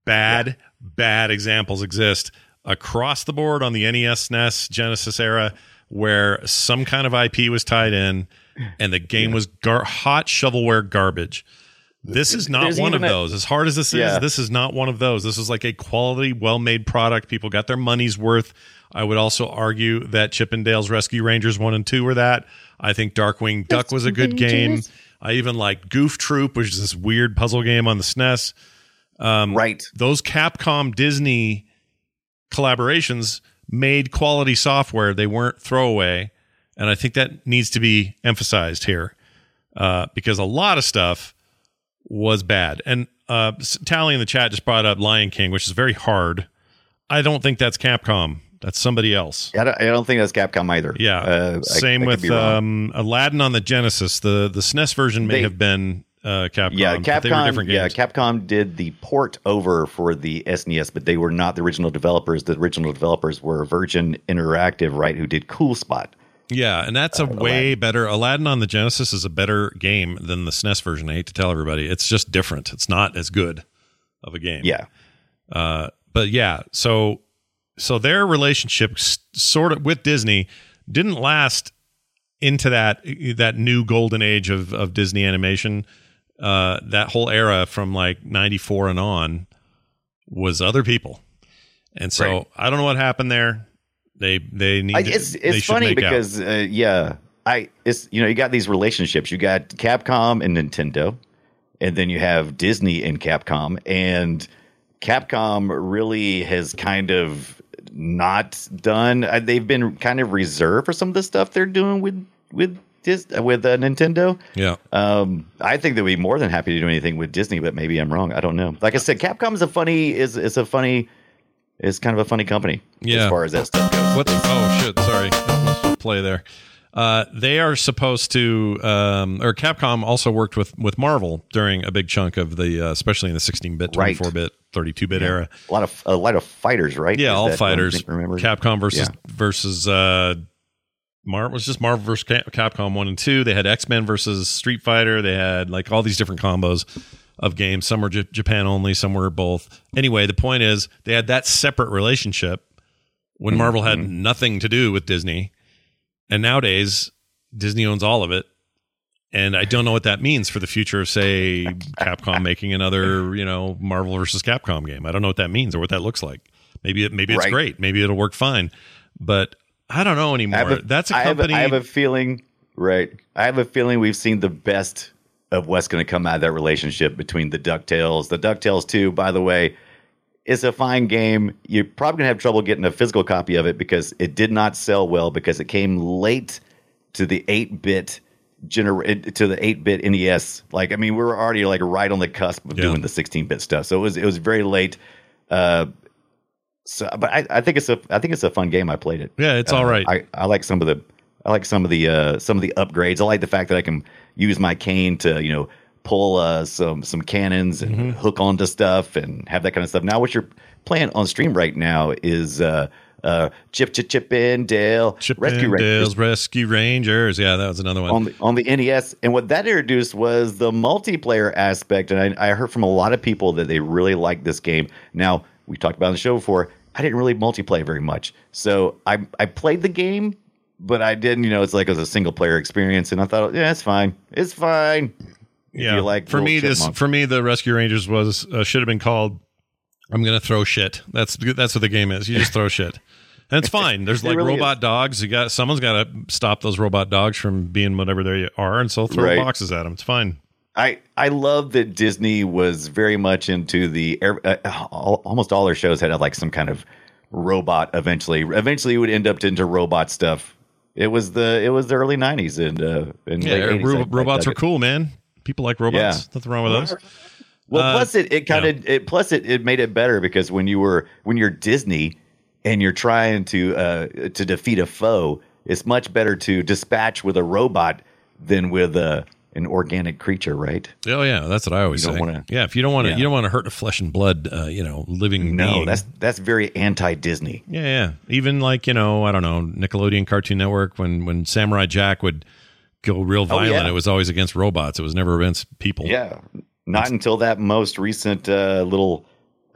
Bad, bad examples exist across the board on the NES, SNES, Genesis era, where some kind of IP was tied in, and the game was gar- hot shovelware garbage. This is not There's one of a- those. As hard as this Yeah. is, this is not one of those. This is like a quality, well-made product. People got their money's worth. I would also argue that Chippendales Rescue Rangers 1 and 2 were that. I think Darkwing Duck was a good game. I even like Goof Troop, which is this weird puzzle game on the SNES. Um, right. Those Capcom Disney collaborations made quality software. They weren't throwaway. And I think that needs to be emphasized here uh, because a lot of stuff was bad. And uh, Tally in the chat just brought up Lion King, which is very hard. I don't think that's Capcom. That's somebody else. I don't, I don't think that's Capcom either. Yeah. Uh, Same I could with um, Aladdin on the Genesis. The the SNES version may They- have been uh, Capcom. yeah, but they were Capcom. Yeah. Capcom did the port over for the SNES, but they were not the original developers. The original developers were Virgin Interactive, right? Who did Cool Spot? Yeah, and that's a way better. Aladdin on the Genesis is a better game than the SNES version. I hate to tell everybody, it's just different. It's not as good of a game. Yeah. Uh, but yeah, so so their relationship sort of with Disney didn't last into that that new golden age of of Disney animation. Uh, that whole era from like '94 and on was other people, and so Right. I don't know what happened there. They they need. I, to- it's they it's funny because uh, yeah, I it's you know you got these relationships. You got Capcom and Nintendo, and then you have Disney and Capcom, and Capcom really has kind of not done. Uh, they've been kind of reserved for some of the stuff they're doing with with Dis, with uh, Nintendo. yeah. Um, I think they'd be more than happy to do anything with Disney, but maybe I'm wrong. I don't know. Like I said, Capcom is a funny is is a funny is kind of a funny company Yeah. as far as that stuff goes. What? The, oh shit! Sorry, play there. Uh, they are supposed to, um, or Capcom also worked with with Marvel during a big chunk of the, uh, especially in the 16-bit, 24-bit, 32-bit Yeah. era. A lot of a lot of fighters, right? Yeah, Is all that what I fighters. Remember Capcom versus Yeah. versus uh, Mar was just Marvel versus Cap- Capcom one and two. They had X Men versus Street Fighter. They had like all these different combos of games. Some were J- Japan only, some were both. Anyway, the point is they had that separate relationship when Marvel had Mm-hmm. nothing to do with Disney, and nowadays Disney owns all of it. And I don't know what that means for the future of, say, Capcom making another, you know, Marvel versus Capcom game. I don't know what that means or what that looks like. Maybe it, maybe it's Right. great. Maybe it'll work fine. But I don't know anymore. A, That's a I have company. I have a feeling, right? I have a feeling we've seen the best of what's going to come out of that relationship between the Ducktales. The Ducktales two, by the way, is a fine game. You're probably going to have trouble getting a physical copy of it because it did not sell well because it came late to the eight bit. Gener- to the 8-bit NES like I mean we were already like right on the cusp of Yeah. doing the 16-bit stuff so it was it was very late uh so but I, I think it's a I think it's a fun game I played it Yeah, it's all uh, right. I, I like some of the I like some of the uh, some of the upgrades. I like the fact that I can use my cane to you know pull uh, some some cannons and Mm-hmm. hook onto stuff and have that kind of stuff. Now what you're playing on stream right now is uh, uh, Chip Chip Chip and Dale, Chip Rescue Rangers Rescue Rangers. Yeah, that was another one. on the on the NES. And what that introduced was the multiplayer aspect. And I, I heard from a lot of people that they really liked this game. Now we talked about on the show before. I didn't really multiplayer very much, so I I played the game, but I didn't. You know, it's like it was a single player experience, and I thought, yeah, it's fine, it's fine. Yeah, like for me, this for me, the Rescue Rangers was uh, should have been called. I'm gonna throw shit. That's that's what the game is. You just throw shit, and it's fine. There's It like really robot dogs. You got someone's got to stop those robot dogs from being whatever they are, and so throw Right. boxes at them. It's fine. I I love that Disney was very much into the uh, all, almost all their shows had like some kind of robot. Eventually, eventually it would end up into robot stuff. It was the it was the early '90s and uh, and Yeah, late 80s. ro- I- I robots dug are cool, man. People like robots. Yeah. Nothing wrong with those. Well, Uh, plus it, it kind of it plus it, it made it better because when you were when you're Disney and you're trying to uh, to defeat a foe, it's much better to dispatch with a robot than with a an organic creature, right? Oh yeah, that's what I always say. wanna- yeah, if you don't want to, Yeah. you don't want to hurt a flesh and blood, uh, you know, living No, being. that's that's very anti-Disney. Yeah, yeah. Even like you know, I don't know, Nickelodeon Cartoon Network when when Samurai Jack would go real Oh, violent, yeah. it was always against robots. It was never against people. Yeah, not until that most recent uh, little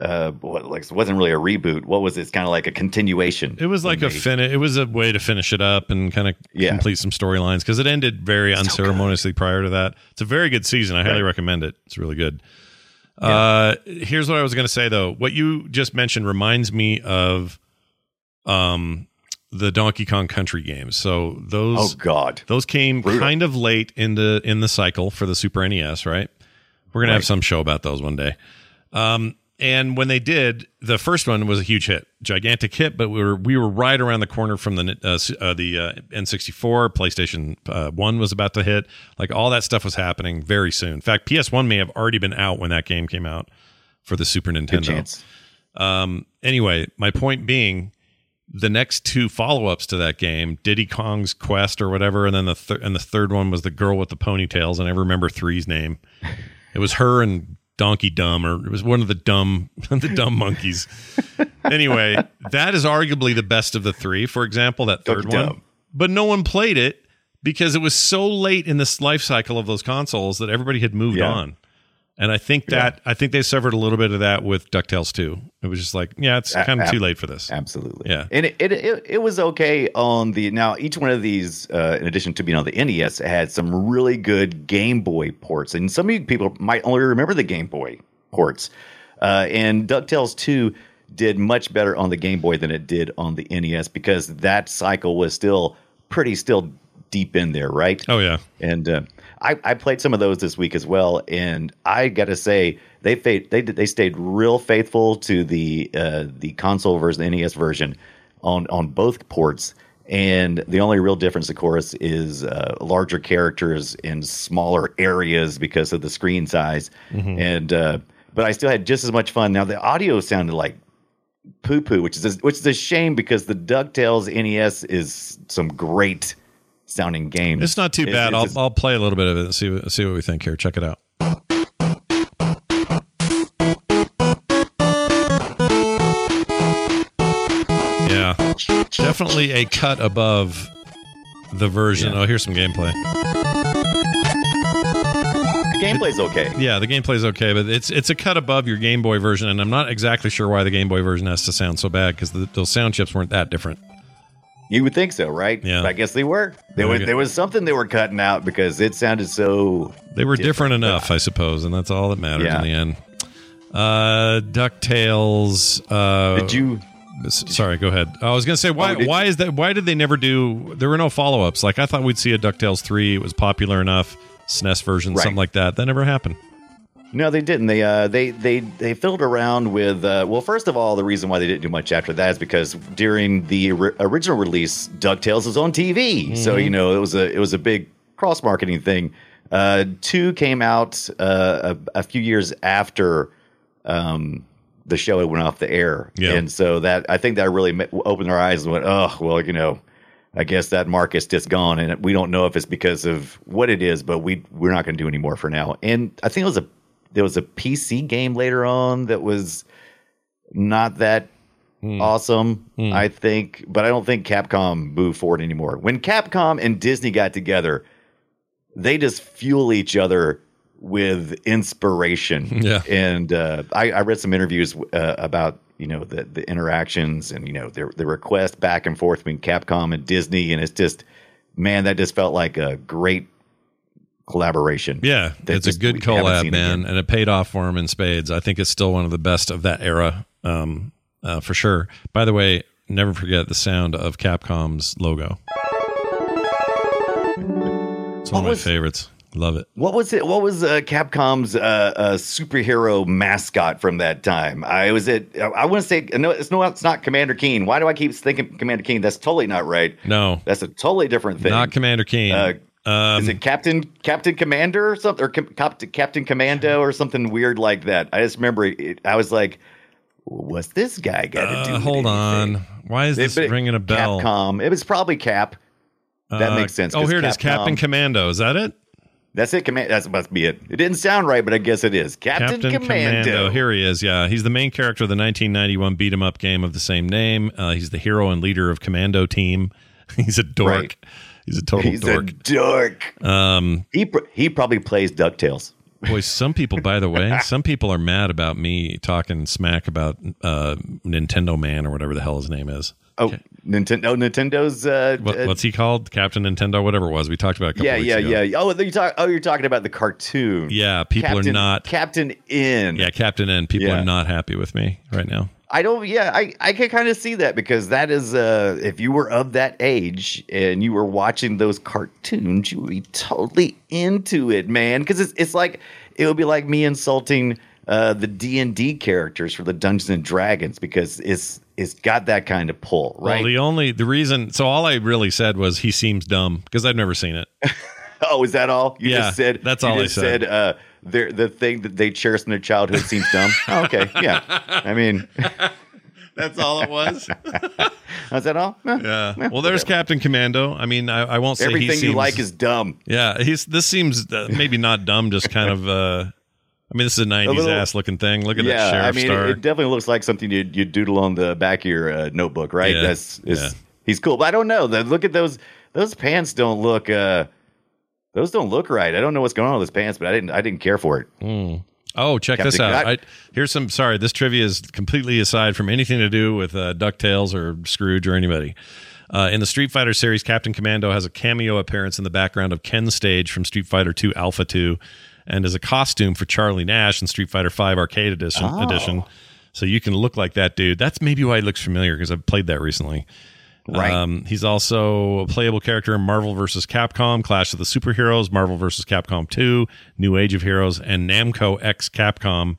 uh, what like it wasn't really a reboot. What was it? It's kind of like a continuation. It was like a fin. It was a way to finish it up and kind of Yeah. complete some storylines because it ended very unceremoniously prior to that. It's a very good season. I highly recommend it. It's really good. Uh, here's what I was going to say though. What you just mentioned reminds me of, um, the Donkey Kong Country games. So those Oh God, those came Brutal. kind of late in the in the cycle for the Super NES, right? We're gonna have some show about those one day. Um, and when they did, the first one was a huge hit, gigantic hit. But we were we were right around the corner from the uh, uh, the uh, N64, PlayStation uh, One was about to hit. Like all that stuff was happening very soon. In fact, PS One may have already been out when that game came out for the Super Nintendo. Um, anyway, my point being, the next two follow-ups to that game, Diddy Kong's Quest or whatever, and then the thir- and the third one was the girl with the ponytails, and I remember three's name. It was her and Donkey Dumb, or it was one of the dumb the dumb monkeys. anyway, that is arguably the best of the three. For example, that third Donkey one, Dumb. but no one played it because it was so late in this life cycle of those consoles that everybody had moved Yeah. on. And I think that I think they suffered a little bit of that with Ducktales too. It was just like, yeah, it's kind of too late for this. Absolutely. Yeah. And it, it, it, it was okay on the now each one of these, uh, in addition to being on the NES, had some really good Game Boy ports. And some of you people might only remember the Game Boy ports. Uh, and DuckTales 2 did much better on the Game Boy than it did on the NES because that cycle was still pretty still deep in there, right? Oh yeah, And uh, I, I played some of those this week as well, and I got to say they they they stayed real faithful to the uh, the console versus the NES version, on on both ports. And the only real difference, of course, is uh, larger characters in smaller areas because of the screen size. And uh, but I still had just as much fun. Now the audio sounded like poo poo, which is a, which is a shame because the Ducktales NES is some great sounding game. it's not too It's- bad. I'll I'll play a little bit of it and see what, see what we think here. Check it out. Yeah, definitely a cut above the version. Oh, here's some gameplay. The gameplay's okay. Yeah, the gameplay's okay, but it's it's a cut above your Game Boy version, and I'm not exactly sure why the Game Boy version has to sound so bad because those sound chips weren't that different. You would think so, right? Yeah. But I guess they were. There was there was something they were cutting out because it sounded so. They were different, Different, enough, I suppose, and that's all that mattered Yeah. in the end. Uh, Ducktales. Uh, Did you? Sorry, go ahead. I was going to say why. Oh, why is that? Why did they never do? There were no follow ups. Like I thought we'd see a Ducktales three. It was popular enough. SNES version, Right. something like that. That never happened. No, they didn't. They uh they they they fiddled around with. Uh, well, first of all, the reason why they didn't do much after that is because during the ri- original release, Ducktales was on TV, so Mm-hmm. you know it was a it was a big cross marketing thing. Uh, two came out uh, a, a few years after um, the show had went off the air, Yeah. and so that I think that really opened our eyes and went, oh well, you know. I guess that market's just gone, and we don't know if it's because of what it is, but we we're not going to do any more for now. And I think it was a there was a PC game later on that was not that awesome. I think, but I don't think Capcom moved forward anymore. When Capcom and Disney got together, they just fuel each other with inspiration. Yeah. And uh, I, I read some interviews uh, about you know the the interactions and you know the the request back and forth between Capcom and Disney, and it's just man, that just felt like a great collaboration. Yeah, that it's a good collab, man, and it paid off for him in spades. I think it's still one of the best of that era, um, uh, for sure. By the way, never forget the sound of Capcom's logo. It's one of my was- favorites. Love it. What was it? What was uh, Capcom's uh, uh, superhero mascot from that time? I was it. I want to say no. It's no. It's not Commander Keen. Why do I keep thinking Commander Keen? That's totally not right. No, That's a totally different thing. not Commander Keen. Uh, um, Is it Captain Captain Commander or something, or Cap- Cap- Captain Commando or something weird like that? I just remember it, I was like, "What's this guy got to do?" uh, with hold on. Why is this It- ringing a bell? Capcom. It was probably Cap. That Uh, makes sense. Oh, here it is. Captain Capcom- Commando. Is that it? That's it. Command. That must be it. It didn't sound right, but I guess it is. Captain, Commando. Here he is. Yeah, he's the main character of the 1991 beat 'em up game of the same name. Uh, he's the hero and leader of Commando Team. He's a dork. Right. He's a total He's dork. a dork. Um, He pr- he probably plays Ducktales. boy, some people, by the way, some people are mad about me talking smack about uh, Nintendo Man or whatever the hell his name is. Oh, Nintendo. Oh, Nintendo's. Uh, What, uh, what's he called? Captain Nintendo, whatever it was. We talked about. A couple yeah, yeah, ago. yeah. Oh, you talk. Oh, you're talking about the cartoon. Yeah, people Captain, are not. Captain N. Yeah, Captain N. People Yeah. are not happy with me right now. I don't. Yeah, I I can kind of see that because that is uh if you were of that age and you were watching those cartoons, you would be totally into it, man. Because it's it's like it would be like me insulting uh the D and D characters for the Dungeons and Dragons because it's it's got that kind of pull, right? Well, the only the reason. So all I really said was he seems dumb because I've never seen it. oh, is that all? You Yeah, just said that's all I just said. uh, the the thing that they cherish in their childhood seems dumb. oh, okay, yeah. I mean, That's all it was. is that all? Eh, Yeah. eh, Well, there's whatever. Captain Commando. I mean, I, I won't say he everything you like is dumb. Yeah, he's. This seems uh, maybe not dumb, just kind of. uh I mean, this is a '90s little- ass looking thing. Look at that yeah, sheriff I mean, star. it, it definitely looks like something you you doodle on the back of your uh, notebook, right? Yeah, That's is, yeah. he's cool, but I don't know. Look at those those pants. Don't look. uh Those don't look right. I don't know what's going on with his pants, but I didn't. I didn't care for it. Mm. Oh, check Captain this out. I, here's some. Sorry, this trivia is completely aside from anything to do with uh, Ducktales or Scrooge or anybody. Uh, in the Street Fighter series, Captain Commando has a cameo appearance in the background of Ken Stage from Street Fighter II Alpha 2, and as a costume for Charlie Nash in Street Fighter V Arcade Edition. Oh. Edition. So you can look like that dude. That's maybe why he looks familiar because I've played that recently. Right. Um, he's also a playable character in Marvel vs. Capcom, Clash of the Superheroes, Marvel vs. Capcom 2, New Age of Heroes, and Namco X Capcom,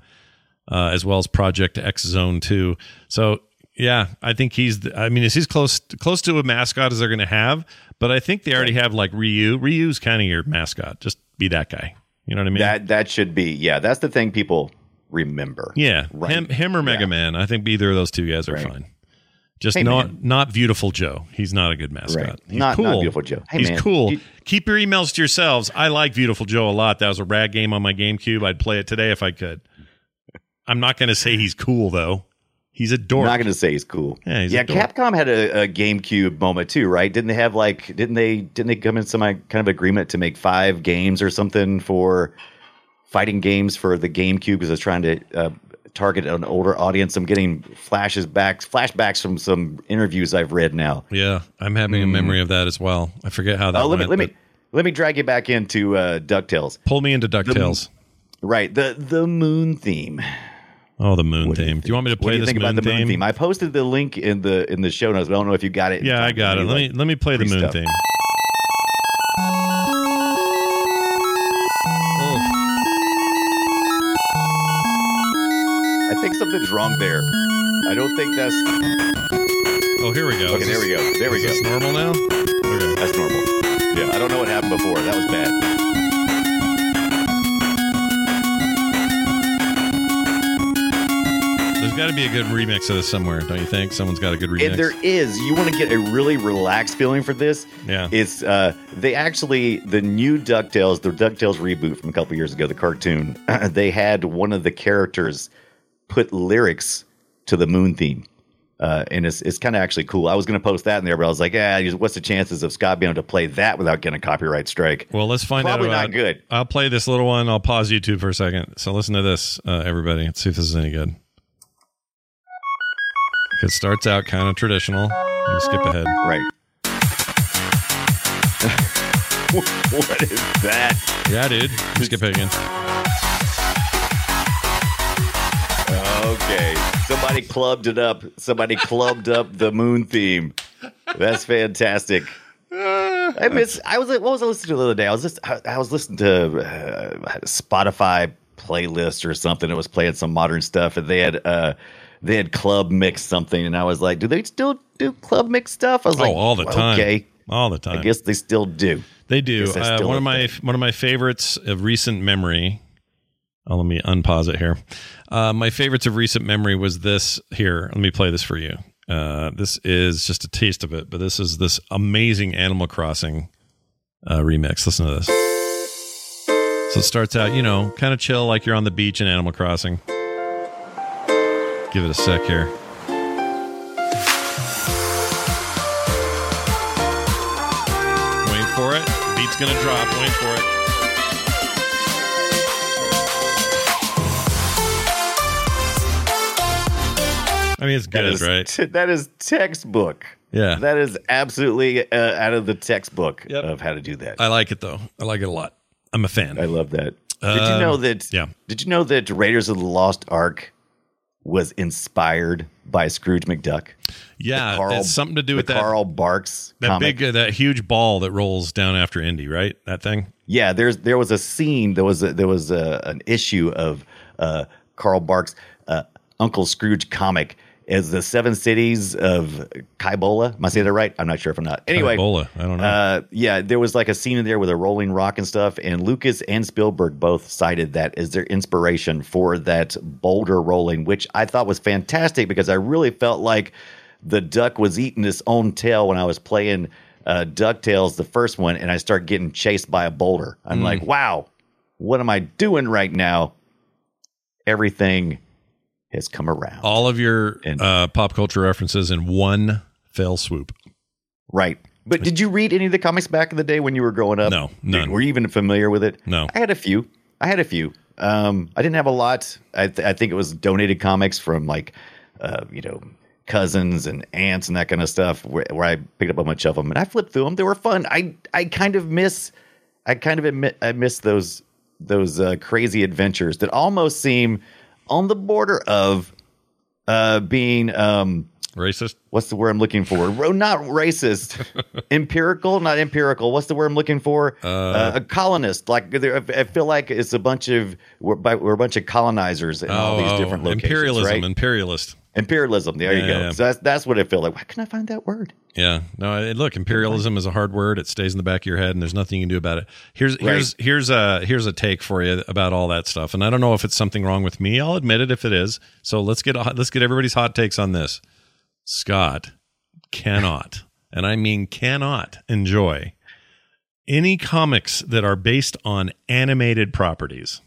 uh, as well as Project X Zone 2. So, yeah, I think he's. The, I mean, is he's close close to a mascot as they're going to have? But I think they already have like Ryu. Ryu's kind of your mascot. Just be that guy. You know what I mean? That that should be. Yeah, that's the thing people remember. yeah, Right. him, him or Mega Yeah. Man. I think either of those two guys are Right. fine. Just Hey, not man. not beautiful Joe. He's not a good mascot. Right. He's Not- cool. not Beautiful Joe. Hey, He's man, cool. you- Keep your emails to yourselves. I like Beautiful Joe a lot. That was a rad game on my GameCube. I'd play it today if I could. I'm not going to say he's cool though. He's a dork. I'm not going to say he's cool. Yeah, he's a yeah. Capcom had a, a GameCube moment too, right? Didn't they have like? Didn't they? Didn't they come in some kind of agreement to make five games or something for fighting games for the GameCube? Because I was trying to uh, target an older audience. I'm getting flashes back, flashbacks from some interviews I've read now. yeah, I'm having a memory of that as well. I forget how that Oh, let me went. let me let me drag you back into uh, Ducktales. pull me into Ducktales. Right, the the moon theme. oh, the moon theme. Do you want me to What play do you this think moon about the moon theme? I posted the link in the in the show notes. But I don't know if you got it. Yeah, I got it. Let me let me play the moon stuff. theme. I think something's wrong there. I don't think that's Oh, here we go. okay. Is There we go. There we is go. this normal now? Okay. That's normal. Yeah, I don't know what happened before. That was bad. There's got to be a good remix of this somewhere, don't you think? Someone's got a good remix. If there is, you want to get a really relaxed feeling for this. Yeah. It's uh they actually the new DuckTales, the DuckTales reboot from a couple years ago, the cartoon, they had one of the characters put lyrics to the moon theme. Uh, and it's it's kind of actually cool. I was going to post that in there, but I was like, yeah, what's the chances of Scott being able to play that without getting a copyright strike? Well, let's find Probably out. not good. I'll play this little one. I'll pause YouTube for a second. So listen to this, uh, everybody. Let's see if this is any good. It starts out kind of traditional. Let me skip ahead. Right. what is that? Yeah, dude. Skip ahead again. Okay. Somebody clubbed it up. Somebody clubbed up the moon theme. That's fantastic. I miss. I was. What was I listening to the other day? I was just. I, I was listening to uh, Spotify playlist or something. It was playing some modern stuff, and they had. uh they had club mix something, and I was like, "Do they still do club mix stuff?" I was Oh, like, all the time. Okay, All the time. I guess they still do. They do. Uh, one of my one of my favorites of recent memory. Oh, let me unpause it here. Uh, my favorites of recent memory was this here. Let me play this for you. Uh, this is just a taste of it, but this is this amazing Animal Crossing uh, remix. Listen to this. So it starts out, you know, kind of chill, like you're on the beach in Animal Crossing. Give it a sec here. Wait for it. Beat's gonna drop. Wait for it. I mean, it's good, is- right? That is textbook. Yeah. That is absolutely uh, out of the textbook of how to do that. I like it though. I like it a lot. I'm a fan. I love that. Did you Um, know that? Yeah. Did you know that Raiders of the Lost Ark was inspired by Scrooge McDuck? Yeah, Carl- it's something to do with that. Carl Barks that comic. big, uh, that huge ball that rolls down after Indy, right? That thing. Yeah, there's there was a scene. There was a, there was a, an issue of uh, Carl Barks' uh, Uncle Scrooge comic as the Seven Cities of Kaibola. Am I saying that right? I'm not sure if I'm not. Anyway, Kaibola, I don't know. Uh, yeah, there was like a scene in there with a rolling rock and stuff, and Lucas and Spielberg both cited that as their inspiration for that boulder rolling, which I thought was fantastic because I really felt like the duck was eating its own tail when I was playing uh, DuckTales, the first one, and I start getting chased by a boulder. I'm Mm. like, wow, what am I doing right now? Everything has come around. All of your uh, pop culture references in one fell swoop. Right. But did you read any of the comics back in the day when you were growing up? No, none. Were you even familiar with it? No. I had a few. I had a few. Um, I didn't have a lot. I, th- I think it was donated comics from like, uh, you know, cousins and aunts and that kind of stuff where, where I picked up a bunch of them and I flipped through them. They were fun. I, I kind of miss, I kind of admit, I miss those, those uh, crazy adventures that almost seem on the border of uh, being, um, Racist. what's the word I'm looking for? Not racist, empirical, not empirical. What's the word I'm looking for? Uh, a colonist. Like I feel like it's a bunch of we're, we're a bunch of colonizers in all these Oh, different locations. imperialism, right? imperialist. Imperialism. There Yeah, you go. yeah. So that's that's what I feel like. Why couldn't I find that word? Yeah. No, look, imperialism is a hard word. It stays in the back of your head and there's nothing you can do about it. Here's here's here's a here's a take for you about all that stuff. And I don't know if it's something wrong with me. I'll admit it if it is. So let's get let's get everybody's hot takes on this. Scott cannot, and I mean cannot enjoy any comics that are based on animated properties.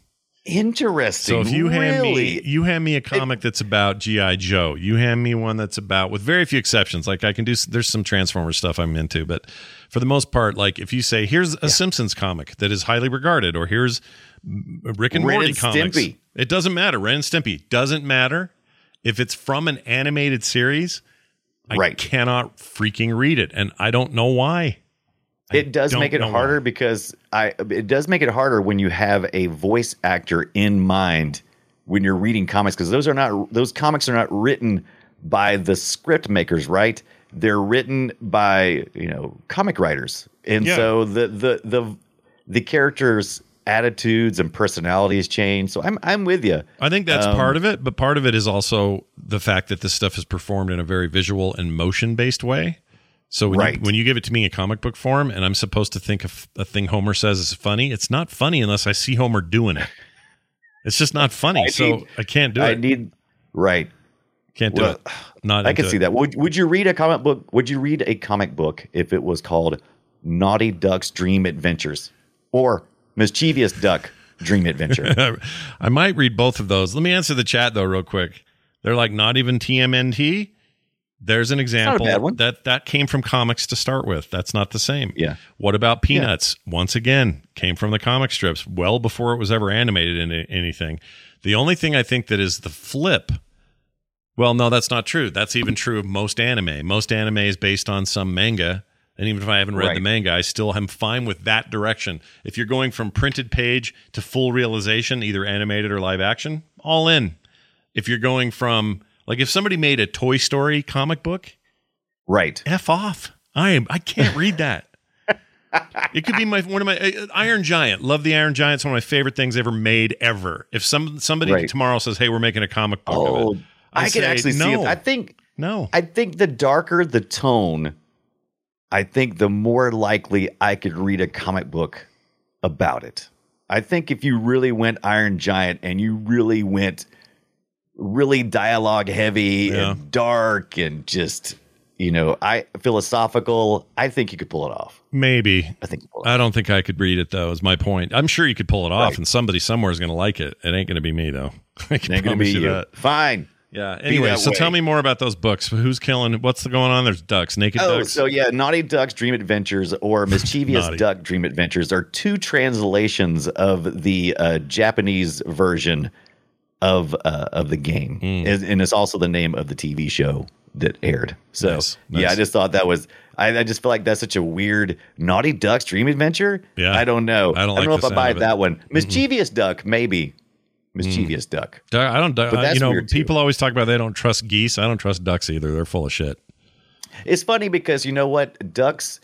Interesting. So if you hand me you hand me a comic that's about GI Joe, you hand me one that's about with very few exceptions. Like I can do there's some Transformers stuff I'm into, but for the most part, like if you say here's a Simpsons comic that is highly regarded, or here's Rick and Ren Morty and comics, Stimpy. it doesn't matter. Ren and Stimpy doesn't matter if it's from an animated series. I Right. cannot freaking read it, and I don't know why. It does make it harder why. because I it does make it harder when you have a voice actor in mind when you're reading comics because those are not those comics are not written by the script makers, right? They're written by you know comic writers, and Yeah. so the the the the characters' attitudes and personalities change. So I'm I'm with you. I think that's Um, part of it, but part of it is also the fact that this stuff is performed in a very visual and motion based way. So when, Right. you, when you give it to me in a comic book form, and I'm supposed to think of a thing Homer says is funny, it's not funny unless I see Homer doing it. It's just not funny, I so need- I can't do I it. I need right. can't do Well, it. Not I can see it. that. Would Would you read a comic book? Would you read a comic book if it was called Naughty Duck's Dream Adventures or Mischievous Duck Dream Adventure? I might read both of those. Let me answer the chat though, real quick. They're like not even TMNT. There's an example that that came from comics to start with. That's not the same. Yeah. What about Peanuts? Once again, came from the comic strips well before it was ever animated into anything. The only thing I think that is the flip. Well, no, that's not true. That's even true of most anime. Most anime is based on some manga. And even if I haven't read Right. the manga, I still am fine with that direction. If you're going from printed page to full realization, either animated or live action, all in. If you're going from like if somebody made a Toy Story comic book, Right. F off. I am. I can't read that. it could be my one of my uh, Iron Giant. Love the Iron Giant. It's one of my favorite things ever made ever. If some somebody Right. tomorrow says, "Hey, we're making a comic book Oh, of it," I, say, can actually see no, it. I think no. I think the darker the tone, I think the more likely I could read a comic book about it. I think if you really went Iron Giant and you really went really dialogue heavy Yeah. and dark and just you know I philosophical, I think you could pull it off. Maybe. I think. I don't think I could read it though. Is my point. I'm sure you could pull it off, Right. and somebody somewhere is going to like it. It ain't going to be me though. I can Ain't gonna be you you. that. Fine. Yeah. Anyway, so way. tell me more about those books. Who's killing? What's going on? There's ducks, naked Oh, ducks. so yeah, Naughty Duck's Dream Adventures or Mischievous Duck Dream Adventures are two translations of the uh, Japanese version of uh, of the game, Hmm. and, and it's also the name of the TV show that aired. So Nice, yeah, I just thought that was. I, I just feel like that's such a weird Naughty Duck's Dream Adventure. Yeah. I don't know. I don't I don't know if I buy sound of it. that one. Mischievous Duck, maybe. Mischievous Duck. I don't. But uh, that's you know, people always talk about they don't trust geese. I don't trust ducks either. They're full of shit. It's funny because you know what ducks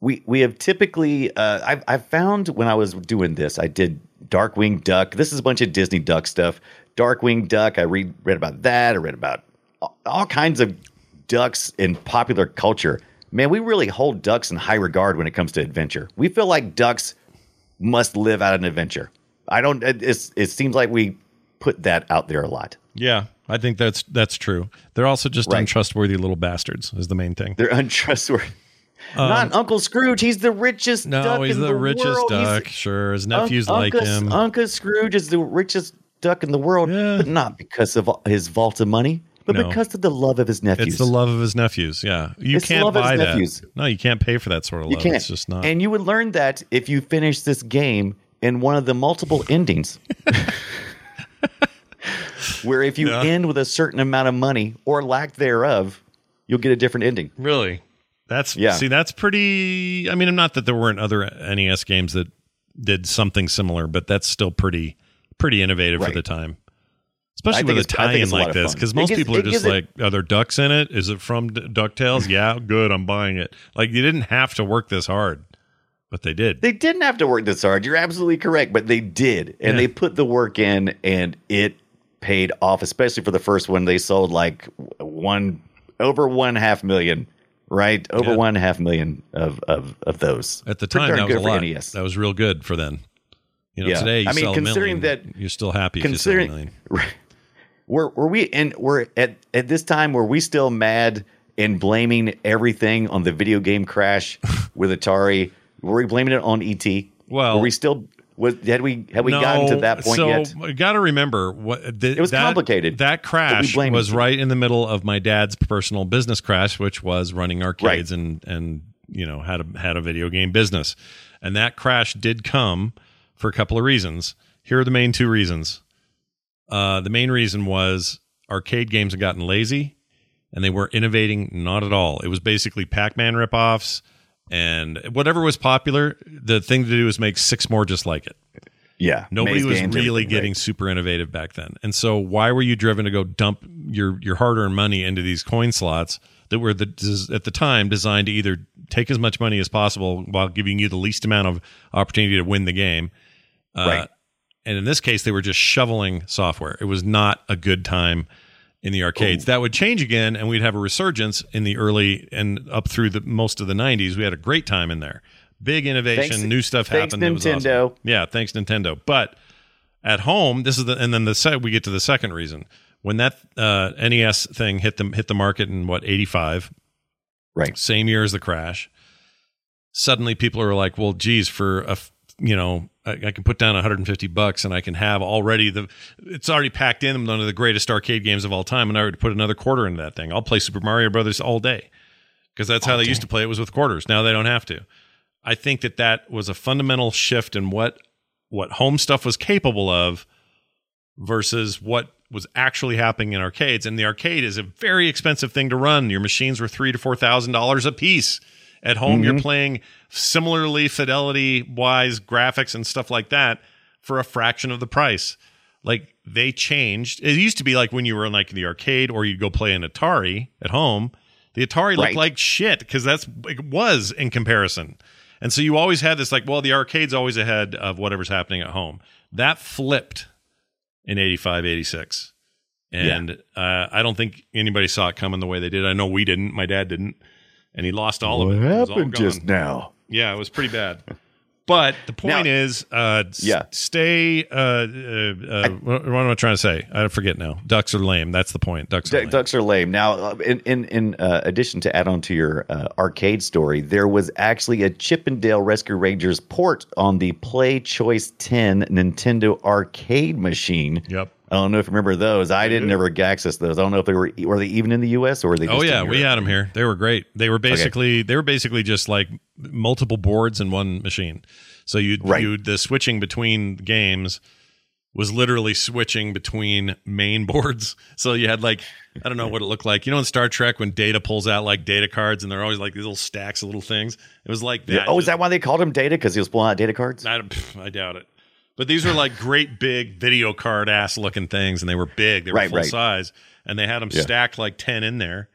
we we have typically uh, I've I found when I was doing this I did Darkwing Duck. This is a bunch of Disney Duck stuff. Darkwing Duck. I read read about that. I read about all, kinds of ducks in popular culture. Man, we really hold ducks in high regard when it comes to adventure. We feel like ducks must live out an adventure. I don't. It, it's, it seems like we put that out there a lot. Yeah, I think that's that's true. They're also just Right. untrustworthy little bastards. Is the main thing. They're untrustworthy. Not Uncle Scrooge. He's the richest. Um, No, duck he's in the, the richest world. He's- duck. sure, his nephews like him. Uncle Scrooge is the richest duck in the world, but not because of his vault of money, but No. because of the love of his nephews. It's the love of his nephews. Yeah, you It's can't love of his buy that. nephews. No, you can't pay for that sort of you love. can't. It's just not. And you would learn that if you finish this game in one of the multiple endings. Where if you Yeah. end with a certain amount of money or lack thereof, you'll get a different ending. Really? That's Yeah. See, that's pretty. I mean, I'm not that there weren't other NES games that did something similar, but that's still pretty pretty innovative for the time. Especially with a it's- I think tie-in like this, because most gives- people are just it- like, "Are there ducks in it? Is it from D- Ducktales? yeah, good, I'm buying it." Like you didn't have to work this hard, but they did. They didn't have to work this hard. You're absolutely correct, but they did, and Yeah. they put the work in, and it paid off. Especially for the first one, they sold like one over one half million, right? Over Yeah. one half million of of of those At the Pretty time, that was a lot. NES. That was real good for then. You know, Yeah. today you I mean, considering million, that- you're still happy if you sell a considering were were we and we're at at this time were we still mad and blaming everything on the video game crash with Atari? Were we blaming it on ET? Well- were we still was had we had we gotten to that point so yet? you got to remember what the, It was that, complicated, That crash was it. right in the middle of my dad's personal business crash, which was running arcades and and you know had a had a video game business, and that crash did come for a couple of reasons. Here are the main two reasons. Uh, the main reason was arcade games had gotten lazy, and they weren't innovating not at all. It was basically Pac-Man ripoffs and whatever was popular. The thing to do was make six more just like it. Yeah, Nobody was really getting right. super innovative back then. And so why were you driven to go dump your your hard-earned money into these coin slots that were the at the time designed to either take as much money as possible while giving you the least amount of opportunity to win the game. Uh, Right. And in this case they were just shoveling software. It was not a good time in the arcades. That would change again and we'd have a resurgence in the early and up through the most of the 90s. We had a great time in there. Big innovation, Thanks- new stuff thanks, happened. Nintendo. awesome. Yeah, thanks Nintendo. But at home, this is the and then the se- we get to the second reason when that uh, NES thing hit the hit the market in what eighty five, Right. Same year as the crash. Suddenly, people are like, "Well, geez, for a you know I, I can put down 150 bucks and I can have already the it's already packed in one of the greatest arcade games of all time, and I would put another quarter into that thing. I'll play Super Mario Brothers all day because that's how they used to play it was with quarters. Now they don't have to. I think that that was a fundamental shift in what what home stuff was capable of versus what was actually happening in arcades. And the arcade is a very expensive thing to run. Your machines were three to four thousand dollars a piece. At home, you're playing similarly fidelity wise graphics and stuff like that for a fraction of the price. Like they changed. It used to be like when you were in like the arcade or you'd go play an Atari at home. The Atari looked Right. like shit because that's it was in comparison. And so you always had this like, well, the arcade's always ahead of whatever's happening at home. That flipped in 85, 86. And uh, I don't think anybody saw it coming the way they did. I know we didn't. My dad didn't. And he lost all What of it. All happened just now? Yeah, it was pretty bad. But the point Now- is, uh, Yeah. stay. Uh, uh, uh, what, what am I trying to say? I forget now. Ducks are lame. That's the point. Ducks are lame. ducks are lame. Now, uh, in in, in uh, addition to add on to your uh, arcade story, there was actually a Chip 'n Dale Rescue Rangers port on the PlayChoice 10 Nintendo arcade machine. Yep. I don't know if you remember those. I didn't ever access those. I don't know if they were were they even in the U.S. or were they? Oh yeah, we had them here. They were great. They were basically they were basically just like multiple boards in one machine. So you Right. you the switching between games was literally switching between main boards. So you had like I don't know what it looked like. You know in Star Trek when Data pulls out like data cards and they're always like these little stacks of little things. It was like that. Yeah. Oh, is that why they called him Data? Because he was pulling out data cards. I, I doubt it. But these were like great big video card ass looking things, and they were big. They were Right, full right. size, and they had them Yeah. stacked like ten in there.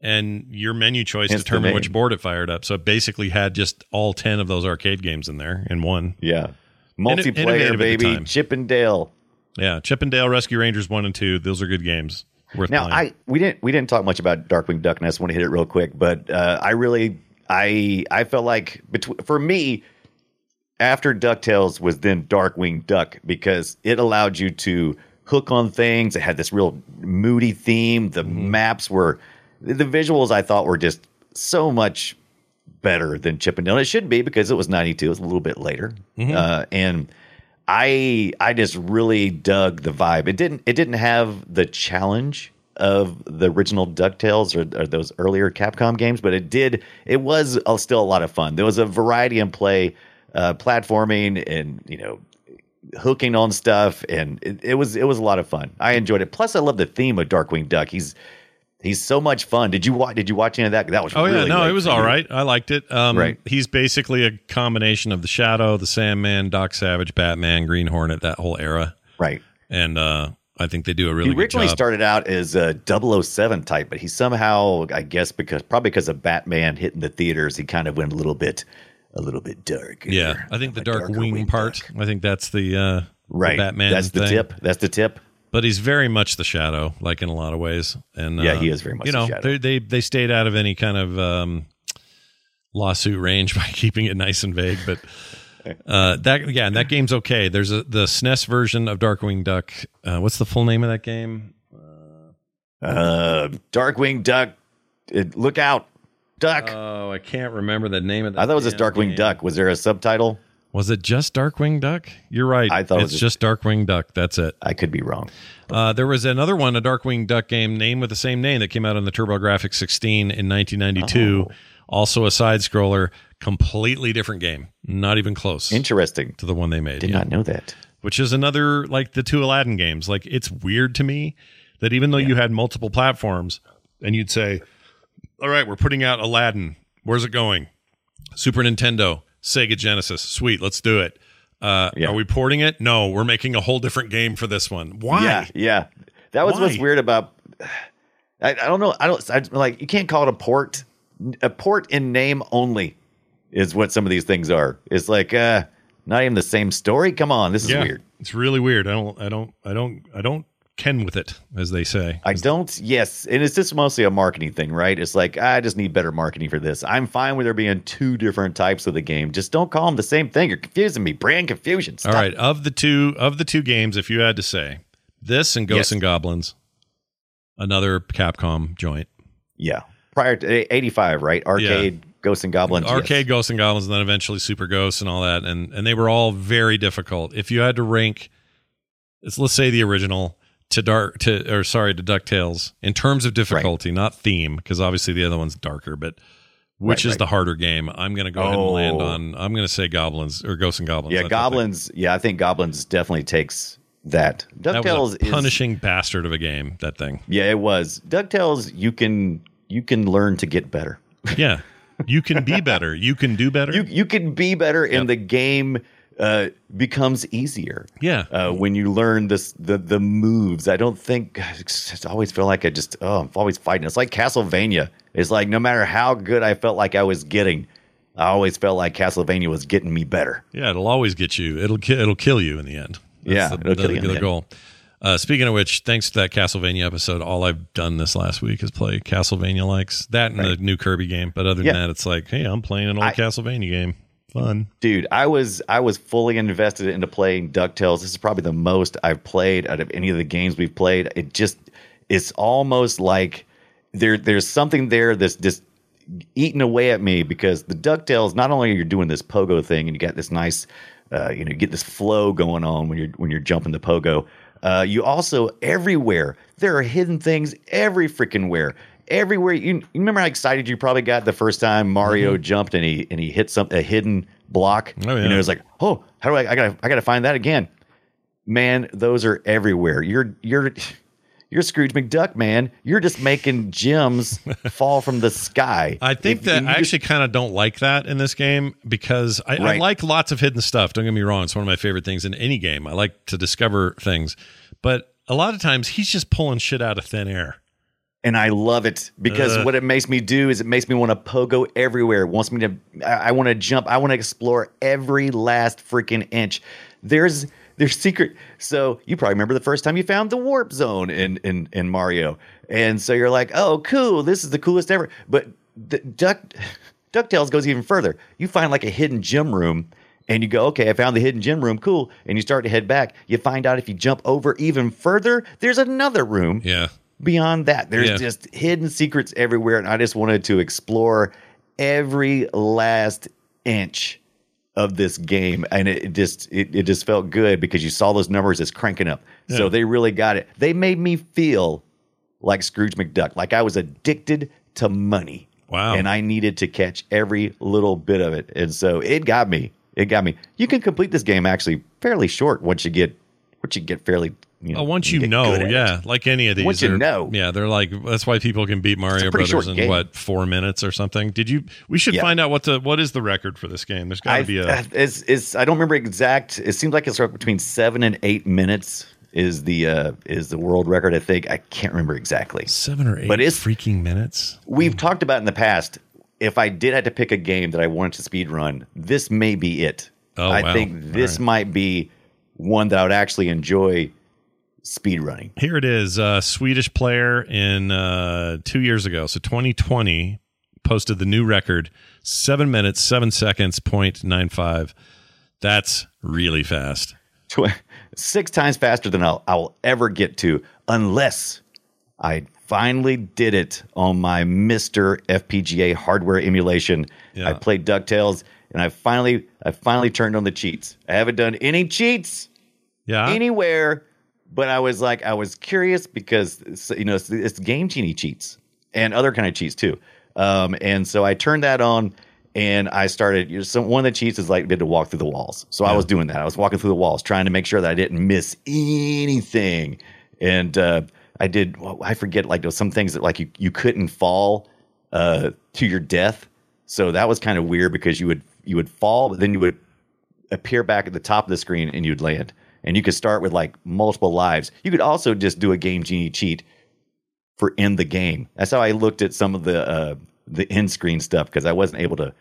And your menu choice Hence determined which board it fired up. So it basically had just all ten of those arcade games in there in one. Yeah. Multiplayer, the baby. Chip 'n Dale. Yeah, Chip 'n Dale Rescue Rangers one and two. Those are good games. Worth Now, playing. I we didn't we didn't talk much about Darkwing Duck, and I just want to hit it real quick. But uh, I really I I felt like between for me after Ducktales was then Darkwing Duck because it allowed you to hook on things. It had this real moody theme. The Mm-hmm. maps were the visuals. I thought were just so much better than Chip 'n Dale. And it should be because it was ninety two. It was a little bit later, Mm-hmm. uh, and. I I just really dug the vibe. It didn't it didn't have the challenge of the original Ducktales or, or those earlier Capcom games, but it did. It was uh, still a lot of fun. There was a variety in play, uh, platforming, and you know, hooking on stuff, and it, it was it was a lot of fun. I enjoyed it. Plus, I love the theme of Darkwing Duck. He's he's so much fun. Did you watch? Did you watch any of that? That was Oh yeah, no, late it was all right. I liked it. Um, Right. He's basically a combination of the Shadow, the Sandman, Doc Savage, Batman, Green Hornet, that whole era. Right. And uh, I think they do a really he originally started out as a 007 type, but he somehow, I guess, because probably because of Batman hitting the theaters, he kind of went a little bit, a little bit dark. yeah, I think the dark wing wing part. I think that's the uh, Right. the Batman. That's the thing. tip. That's the tip. But he's very much the Shadow, like in a lot of ways. And Yeah, uh, he is very much You the know, Shadow. they they they stayed out of any kind of um, lawsuit range by keeping it nice and vague. But uh, that yeah, and that game's okay. There's a the SNES version of Darkwing Duck. Uh, what's the full name of that game? Uh, Darkwing Duck. It, look out, Duck. Oh, I can't remember the name of that. I thought it was just Darkwing game. Duck. Was there a subtitle? Was it just Darkwing Duck? You're right. I thought it it's was just Darkwing Duck. That's it. I could be wrong. Uh, there was another one, a Darkwing Duck game named with the same name that came out on the TurboGrafx 16 in 1992. Oh. Also a side scroller, completely different game. Not even close Interesting. to the one they made. Did yeah. not know that. Which is another like the two Aladdin games. Like it's weird to me that even though you had multiple platforms and you'd say, "All right, we're putting out Aladdin. Where's it going? Super Nintendo, Sega Genesis. Sweet, let's do it." Uh, Yeah. Are we porting it? No, we're making a whole different game for this one. Why? Yeah, yeah. That was what's weird about. I, I don't know. I don't I, like. You can't call it a port. A port in name only is what some of these things are. It's like uh, not even the same story. Come on, this is Yeah, weird. It's really weird. I don't, I don't, I don't, I don't ken with it, as they say. I don't. Yes, and it's just mostly a marketing thing, right? It's like ah, I just need better marketing for this. I'm fine with there being two different types of the game. Just don't call them the same thing. You're confusing me. Brand confusion. Stop. All right, of the two of the two games, if you had to say this and Ghosts Yes. and Goblins, another Capcom joint. Yeah. Prior to eh, 85, right? Arcade Ghosts and Goblins. yes. arcade ghosts and goblins and then eventually super ghosts and all that and and they were all very difficult if you had to rank let's, let's say the original to dark to or sorry to ducktales in terms of difficulty not theme because obviously the other one's darker but which Right, is right. the harder game i'm gonna go ahead and land Oh. on i'm gonna say goblins or ghosts and goblins Yeah, That's what think. Goblins. Yeah, I think Goblins definitely takes that. that Ducktales was a is punishing bastard of a game that thing Yeah, it was. Ducktales. You can you can learn to get better. yeah you can be better you can do better You you can be better, and the game uh, becomes easier. yeah uh, when you learn this the the moves. I don't think I always feel like I just oh I'm always fighting. It's like Castlevania. It's like no matter how good I felt like I was getting, I always felt like Castlevania was getting me better. Yeah, it'll always get you. It'll it'll kill you in the end. Yeah, the, it'll the- kill you the goal. Uh, speaking of which, thanks to that Castlevania episode, all I've done this last week is play Castlevania likes that and the new Kirby game. But other than Yeah. that, it's like, hey, I'm playing an old I- Castlevania game. Fun. Dude, I was I was fully invested into playing DuckTales. This is probably the most I've played out of any of the games we've played. It just it's almost like there there's something there that's just eating away at me because the DuckTales, not only are you doing this pogo thing and you got this nice uh, you know, get this flow going on when you're when you're jumping the pogo. Uh, you also everywhere there are hidden things every freaking where. Everywhere you, you remember how excited you probably got the first time Mario jumped and he and he hit some a hidden block. Mm-hmm. Oh, yeah. You know, it's like, oh, how do I? I gotta I gotta find that again. Man, those are everywhere. You're you're you're Scrooge McDuck, man. You're just making gems fall from the sky. I think If- that I actually kind of don't like that in this game because I, I like lots of hidden stuff. Don't get me wrong; it's one of my favorite things in any game. I like to discover things, but a lot of times he's just pulling shit out of thin air. And I love it because Ugh. what it makes me do is it makes me want to pogo everywhere. It wants me to, I, I want to jump. I want to explore every last freaking inch. There's there's secret. So you probably remember the first time you found the warp zone in in in Mario, and so you're like, oh, cool, this is the coolest ever. But the Duck Ducktales goes even further. You find like a hidden gym room. And you go, okay, I found the hidden gym room, cool. And you start to head back. You find out if you jump over even further, there's another room Yeah, beyond that. There's Yeah. just hidden secrets everywhere and i just wanted to explore every last inch of this game and it, it just it, it just felt good because you saw those numbers as cranking up. So they really got it. They made me feel like scrooge mcduck like i was addicted to money. Wow. and i needed to catch every little bit of it. And so it got me. It got me. You can complete this game actually fairly short once you get once you get fairly you know Oh, once you you know, good at it. yeah, like any of these. Once you know. yeah, they're like that's why people can beat Mario Brothers in game. what four minutes or something. Did you? We should Yeah. find out what the what is the record for this game. There's got to be a. it's, it's, I don't remember exact. It seems like it's between seven and eight minutes is the uh, is the world record. I think I can't remember exactly. Seven or eight but it's- freaking minutes. We've talked about in the past. If I did have to pick a game that I wanted to speed run, this may be it. Oh, I wow. think this right. might be one that I would actually enjoy speed running. Here it is. A Swedish player in uh, two years ago, so 2020, posted the new record: seven minutes, seven seconds, point nine five. That's really fast. Tw- Six times faster than I'll, I'll ever get to, unless I finally did it on my MiSTer FPGA hardware emulation. Yeah. I played DuckTales and I finally I finally turned on the cheats. I haven't done any cheats Yeah. anywhere, but I was like I was curious because you know it's, it's Game Genie cheats and other kind of cheats too. Um, and so I turned that on and I started. You know, some one of the cheats is like able to walk through the walls. So I was doing that. I was walking through the walls, trying to make sure that I didn't miss anything. And uh, I did. I forget like there was some things that like you you couldn't fall uh, to your death. So that was kind of weird because you would you would fall, but then you would appear back at the top of the screen and you'd land. And you could start with like multiple lives. You could also just do a game genie cheat for in the game. That's how I looked at some of the uh, the end screen stuff because I wasn't able to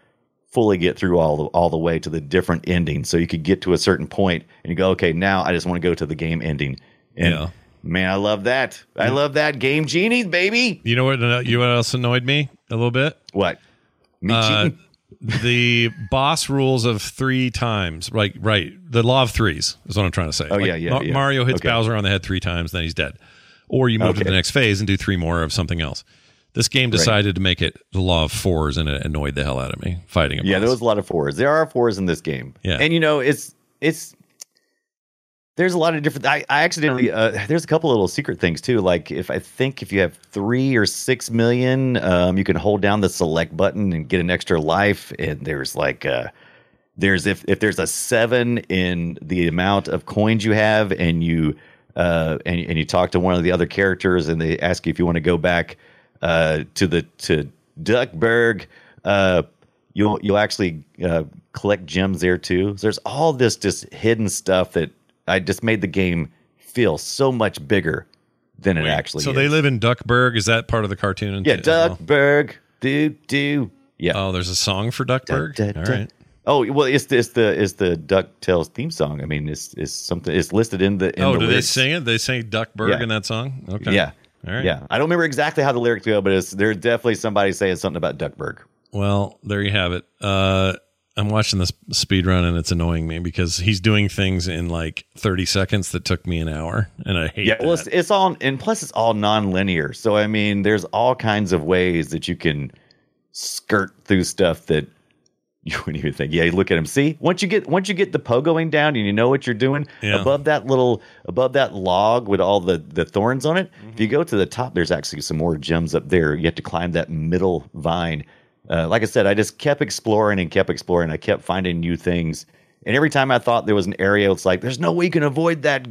fully get through all the all the way to the different endings. So you could get to a certain point and you go, okay, now I just want to go to the game ending. And Yeah. man, I love that. I love that game genies, baby. You know what? You know what else annoyed me a little bit? What? Me Uh, cheating? The boss rules of three times. Right, right. The law of threes is what I'm trying to say. Oh, yeah, yeah, Ma- yeah. Mario hits Okay. Bowser on the head three times, then he's dead. Or you move to the next phase and do three more of something else. This game decided to make it the law of fours, and it annoyed the hell out of me fighting. Yeah, boss. there was a lot of fours. There are fours in this game. Yeah. and you know it's it's there's a lot of different. I, I accidentally uh, there's a couple little secret things too. Like if I think if you have three or six million, um, you can hold down the select button and get an extra life. And there's like uh, there's if if there's a seven in the amount of coins you have, and you uh, and and you talk to one of the other characters, and they ask you if you want to go back uh, to the to Duckburg. Uh, you'll you'll actually uh, collect gems there too. So there's all this just hidden stuff that I just made the game feel so much bigger than it Wait, actually So is. they live in Duckburg. Is that part of the cartoon? yeah? Duckburg, do do. Yeah. Oh, there's a song for Duckburg. Da, da, All right. Oh well, it's the it's the it's the Ducktales theme song. I mean, it's it's something. It's listed in the. In oh, the do they sing it? They sing Duckburg Yeah. in that song. Okay. Yeah. All right. Yeah, I don't remember exactly how the lyrics go, but it's there's definitely somebody saying something about Duckburg. Well, there you have it. Uh, I'm watching this speed run and it's annoying me because he's doing things in like 30 seconds that took me an hour, and I hate it. Yeah, well, it's, it's all, and plus it's all non-linear. So I mean, there's all kinds of ways that you can skirt through stuff that you wouldn't even think. Yeah, you look at him. See, once you get once you get the pogoing down and you know what you're doing, Yeah. above that little above that log with all the the thorns on it. If you Mm-hmm. go to the top, there's actually some more gems up there. You have to climb that middle vine. Uh, like I said, I just kept exploring and kept exploring. I kept finding new things, and every time I thought there was an area, it's like there's no way you can avoid that.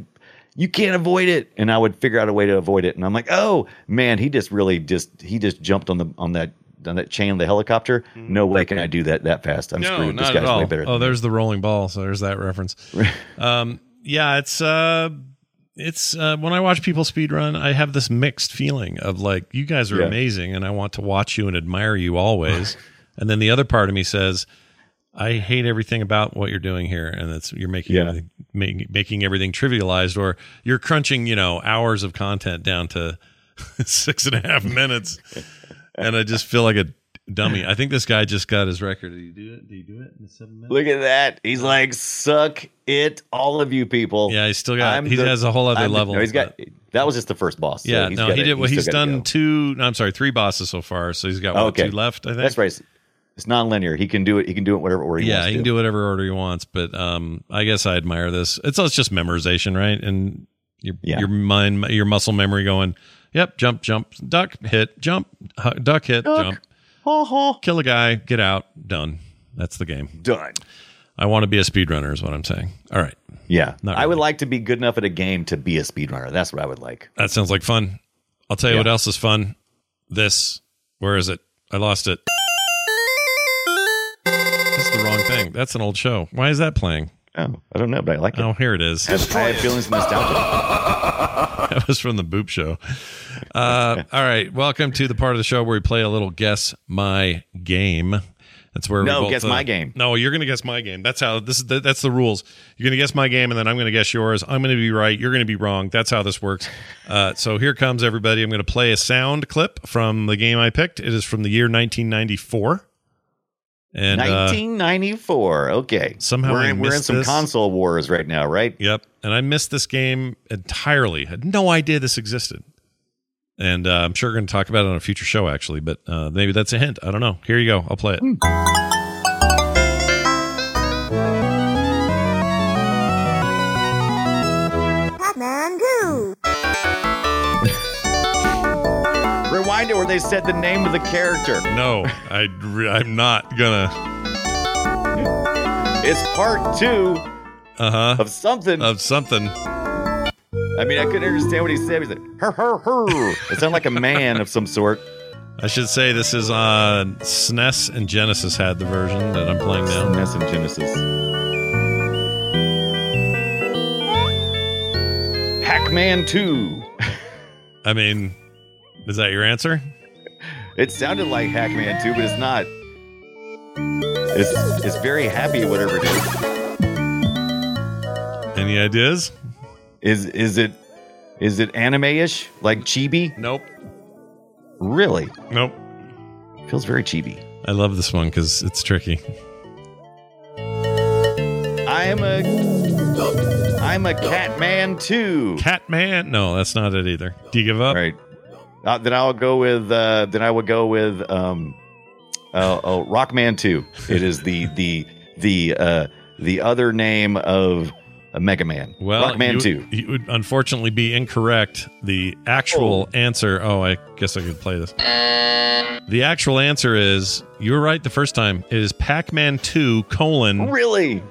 You can't avoid it. And i would figure out a way to avoid it. And i'm like oh man he just really just he just jumped on the on that on that chain of the helicopter. No way can i do that that fast. I'm no, screwed. Not this at guy's all. way better Oh, there's the rolling ball. So there's that reference. um, yeah, it's uh, it's uh, when I watch people speed run, I have this mixed feeling of like, you guys are Yeah. amazing, and I want to watch you and admire you always. and then the other part of me says, I hate everything about what you're doing here, and it's you're making Yeah. everything, making everything trivialized, or you're crunching, you know, hours of content down to six and a half minutes, and I just feel like a dummy. I think this guy just got his record. Did he do it? Did he do it in seven minutes? look at that he's like suck it all of you people Yeah, he's still got. I'm he the- has a whole other I'm the- level. no, he's got that was just the first boss so yeah, he's no, got he it. did. Well, still he's done go. two. No, I'm sorry, three bosses so far. So he's got what, okay two left. I think that's right it's non-linear he can do it he can do it whatever order he yeah, wants he to. can do whatever order he wants. But um, I guess I admire this. It's it's just memorization, right? And your Yeah. your mind, your muscle memory going. Yep, jump, jump, duck, hit, jump, duck, hit, Duck. jump, Ha, ha. kill a guy, get out, done. That's the game. done I want to be a speedrunner, is what I'm saying. All right, yeah Not i would like to be good enough at a game to be a speedrunner that's what i would like that sounds like fun. I'll tell you Yeah. what else is fun. This, where is it? I lost it. This is the wrong thing. That's an old show. Why is that playing? oh i don't know but i like it Oh, here it is. I have, I have feelings of nostalgia that was from the Boop Show. Uh, all right, welcome to the part of the show where we play a little guess my game. That's where No, we both, guess uh, my game. No, you're going to guess my game. That's how this is. The, that's the rules. You're going to guess my game, and then I'm going to guess yours. I'm going to be right. You're going to be wrong. That's how this works. Uh, so here comes everybody. I'm going to play a sound clip from the game I picked. It is from the year 1994. And uh, 1994. Okay. somehow we're in, we're in some this. console wars right now, right? Yep. And I missed this game entirely. Had no idea this existed. And uh, I'm sure we're going to talk about it on a future show, actually. But uh, maybe that's a hint. I don't know. Here you go. I'll play it. Rewind where they said the name of the character. No, I, I'm not gonna. It's part two Uh huh. of something. Of something. I mean, I couldn't understand what he said. He said, her, her, her. It sounded like a man of some sort. I should say this is on SNES and Genesis had the version that I'm playing now. SNES and Genesis. Pac-Man 2. I mean, is that your answer? It sounded like Pac-Man 2, but it's not. It's, it's very happy, whatever it is. Any ideas? Is is it is it anime-ish like chibi? Nope. Really? Nope. Feels very chibi. I love this one because it's tricky. I'm a I'm a cat man too. Catman? No, that's not it either. Do you give up? Right. Uh, then I'll go with. Uh, then I would go with. Um, uh, oh, Rockman Two. It is the the the uh, the other name of a Mega Man. Well, Rockman you, Two. You would unfortunately be incorrect. The actual answer. Oh, I guess I could play this. The actual answer is you were right the first time. It is Pac-Man Two colon Really?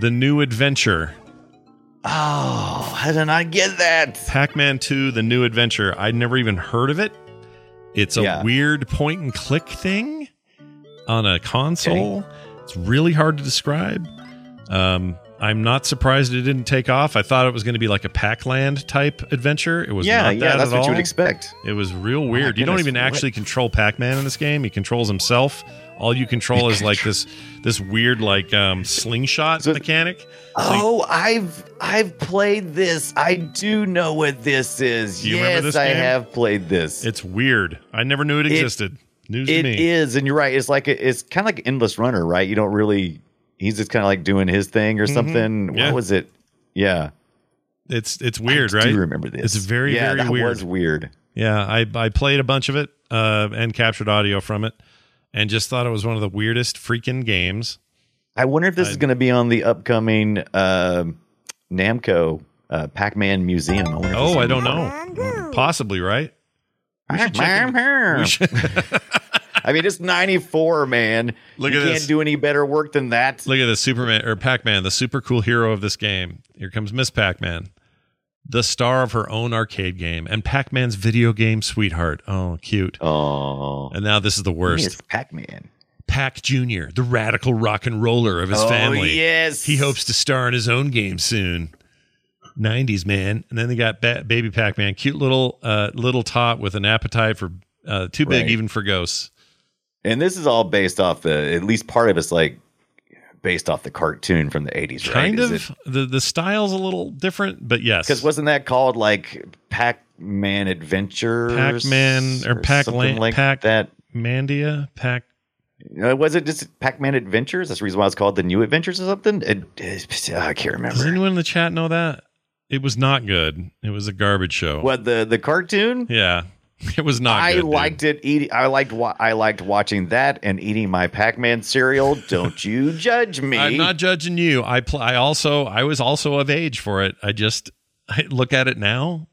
the New Adventure. Oh, how did I get that? Pac-Man 2: The New Adventure. I'd never even heard of it. It's a Yeah. weird point and click thing on a console. It's really hard to describe. Um, I'm not surprised it didn't take off. I thought it was going to be like a Pac-Land type adventure. It was yeah, not yeah, that's at what you would expect. It was real weird. you don't even what- actually control Pac-Man in this game. He controls himself. All you control is like this this weird like um, slingshot mechanic. Oh, I've I've played this. I do know what this is. You yes, remember this I have played this. It's weird. I never knew it It- existed. News to me. is, and you're right. It's like a, it's kind of like endless runner, right? You don't really. He's just kind of like doing his thing or Mhm. something. Yeah. What was it? Yeah, It's it's weird, I right? do remember this. It's very yeah, very that weird. was weird. Yeah, I I played a bunch of it uh, and captured audio from it, and just thought it was one of the weirdest freaking games. I wonder if this is going to be on the upcoming uh, Namco uh, Pac-Man Museum. I Oh, I don't know. Possibly, right? We should we should- I mean, it's 94, man. Look you at can't this. do any better work than that. Look at the Superman or Pac-Man, the super cool hero of this game. Here comes Miss Pac-Man, the star of her own arcade game and Pac-Man's video game sweetheart. Oh, cute. Oh, And now this is the worst. Miss Pac-Man. Pac Jr., the radical rock and roller of his Oh, family. yes. He hopes to star in his own game soon. 90s, man. And then they got ba- Baby Pac Man, cute little uh, little tot with an appetite for uh, too big Right. even for ghosts. And this is all based off the, at least part of it's like based off the cartoon from the 80s, right? Kind of. The, the style's a little different, but yes. Because wasn't that called like Pac-Man Adventures? Pac-Man or Pac something like Pac that? Mandia? Pac. Uh, was it just Pac-Man Adventures? That's the reason why it's called the New Adventures or something. It, it- I can't remember. Does anyone in the chat know that? It was not good. It was a garbage show. What the the cartoon? Yeah. It was not I good. dude. liked it. Eating. I liked. wa- I liked watching that and eating my Pac-Man cereal. Don't you judge me? I'm not judging you. I pl- I also I was also of age for it. I just I look at it now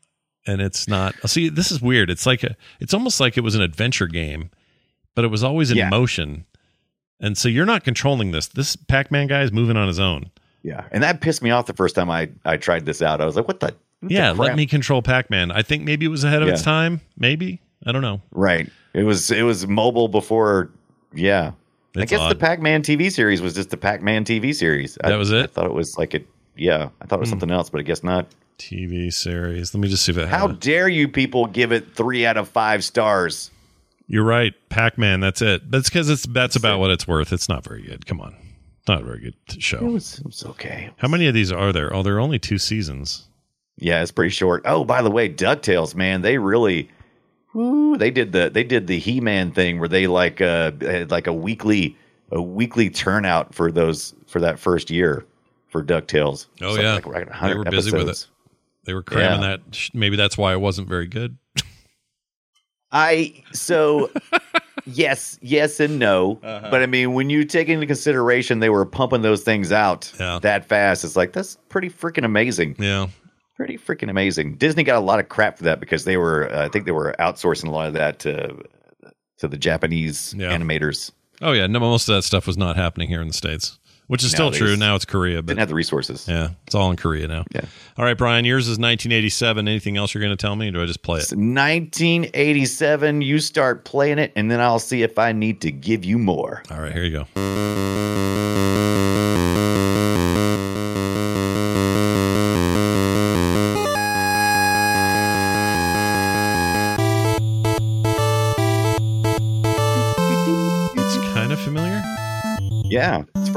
and it's not. Oh, see, this is weird. It's like a it's almost like it was an adventure game, but it was always in Yeah. motion. And so you're not controlling this. This Pac-Man guy is moving on his own. Yeah, and that pissed me off the first time I I tried this out. I was like, what the? Yeah, let me control Pac-Man. I think maybe it was ahead of its time. Maybe. I don't know. Right. It was it was mobile before. Yeah. I It's guess the. Pac-Man TV series was just the Pac-Man TV series. I- That was it? I thought it was like a yeah. I thought it was Hmm. something else, but I guess not. TV series. Let me just see if it How dare you people give it three out of five stars? You're right. Pac-Man, that's it. That's cuz it's that's about what it's worth. It's not very good. Come on. Not a very good show. It was, it was okay. How many of these are there? Oh, there are only two seasons. Yeah, it's pretty short. Oh, by the way, Ducktales, man, they really, woo, they did the they did the He Man thing where they like uh had like a weekly a weekly turnout for those for that first year for Ducktales. Oh Something yeah, like, they 100 were busy with it. They were cramming Yeah. that. Maybe that's why it wasn't very good. I so yes, yes and no. Uh-huh. But I mean, when you take into consideration they were pumping those things out Yeah. that fast, it's like that's pretty freaking amazing. Yeah, Pretty freaking amazing. Disney got a lot of crap for that because they were, uh, I think they were outsourcing a lot of that to to the Japanese Yeah. animators. Oh yeah, no, most of that stuff was not happening here in the states, which is No, still true. Now it's Korea, but Didn't have the resources. yeah, it's all in Korea now. Yeah. All right, Brian, yours is 1987. Anything else you're going to tell me? Or do I just play it? It's 1987. You start playing it, and then I'll see if I need to give you more. All right, here you go.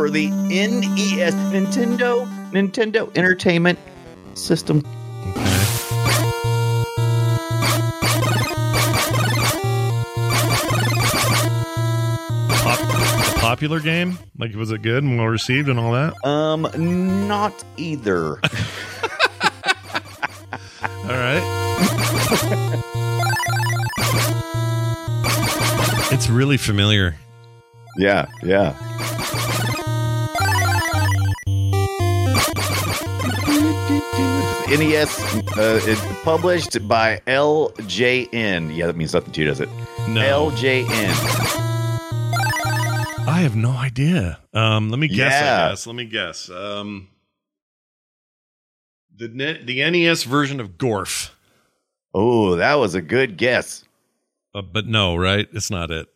For the NES Nintendo Nintendo Entertainment System. Pop- popular game? Like, was it good and well received and all that? Um, not either. All right. It's really familiar. Yeah, yeah. NES uh, it's published by LJN. Yeah, that means nothing to you, does it? No. LJN. I have no idea. Um, let me guess. Yeah. I guess. Let me guess. Um, the the NES version of Gorf. Oh, that was a good guess. Uh, but no, right? It's not it.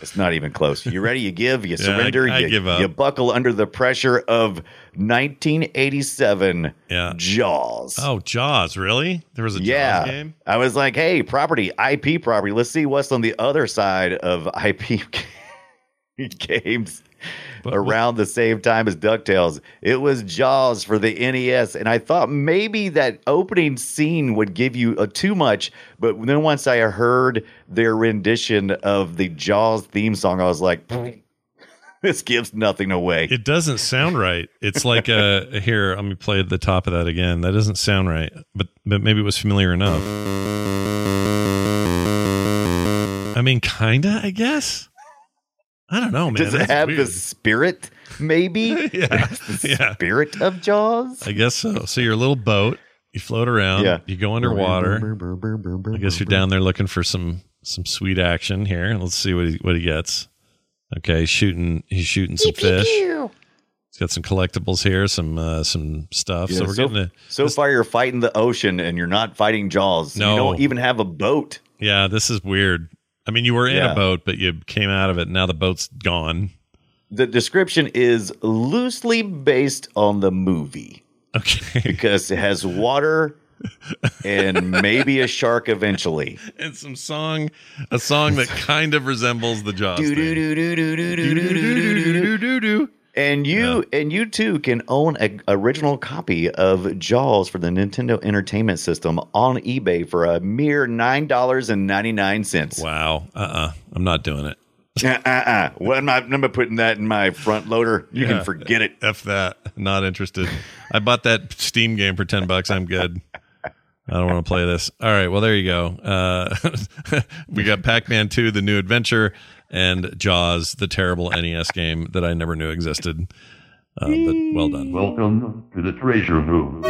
It's not even close. You ready? You give. You Yeah, surrender. I- I you, give up. You buckle under the pressure of 1987 Yeah. Jaws. Oh, Jaws. Really? There was a yeah. Jaws game. I was like, hey, property, IP property. Let's see what's on the other side of IP games around the same time as DuckTales. It was Jaws for the NES. And I thought maybe that opening scene would give you a too much. But then once I heard their rendition of the Jaws theme song, I was like, this gives nothing away. It doesn't sound right. It's like uh, a here. Let me play the top of that again. That doesn't sound right, but but maybe it was familiar enough. I mean, kinda. I guess. I don't know, man. Does it have the spirit? Maybe yeah, the yeah. spirit of Jaws? I guess so. So you're a little boat. You float around. Yeah. You go underwater. I guess you're down there looking for some some sweet action here. Let's see what he what he gets. Okay, he's shooting. He's shooting some fish. He's got some collectibles here, some uh, some stuff. Yeah, so we're getting a so far you're fighting the ocean and you're not fighting Jaws. No. You don't even have a boat. yeah. This is weird. I mean, you were in Yeah. a boat, but you came out of it. Now the boat's gone. The description is loosely based on the movie Okay, because it has water and maybe a shark eventually. And some song, a song that kind of resembles the Jaws. And you yeah. and you too can own an original copy of Jaws for the Nintendo Entertainment System on eBay for a mere nine dollars and ninety nine cents. Wow, uh, uh-uh. uh, i am not doing it. uh, uh, What am I'm I'm not putting that in my front loader. You yeah. can forget it. F that. Not interested. I bought that Steam game for ten bucks. I'm good. I don't want to play this. All right. Well, there you go. Uh, we got Pac Man 2, The New Adventure, and Jaws, the terrible NES game that I never knew existed. Uh, but well done. Welcome to the treasure room.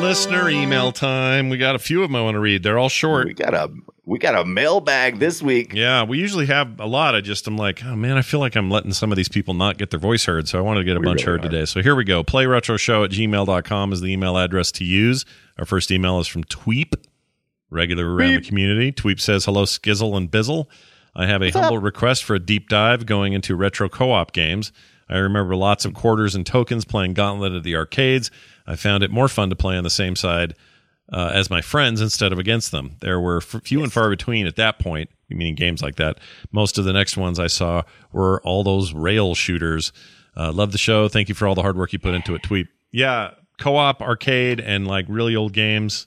Listener email time. We got a few of them I want to read. They're all short. We got a we got a mailbag this week. Yeah, we usually have a lot. I just I'm like, oh man, I feel like I'm letting some of these people not get their voice heard. So I wanted to get a We bunch really heard are. today. So here we go. Playretroshow at gmail.com is the email address to use. Our first email is from Tweep, regular around the community. Tweep says, Hello, Skizzle and Bizzle. I have a humble request for a deep dive going into retro co op games. I remember lots of quarters and tokens playing Gauntlet at the arcades. I found it more fun to play on the same side uh, as my friends instead of against them. There were f- few and far between at that point, meaning games like that. Most of the next ones I saw were all those rail shooters. Uh, love the show. Thank you for all the hard work you put into it. Tweep. Yeah, co-op, arcade, and like really old games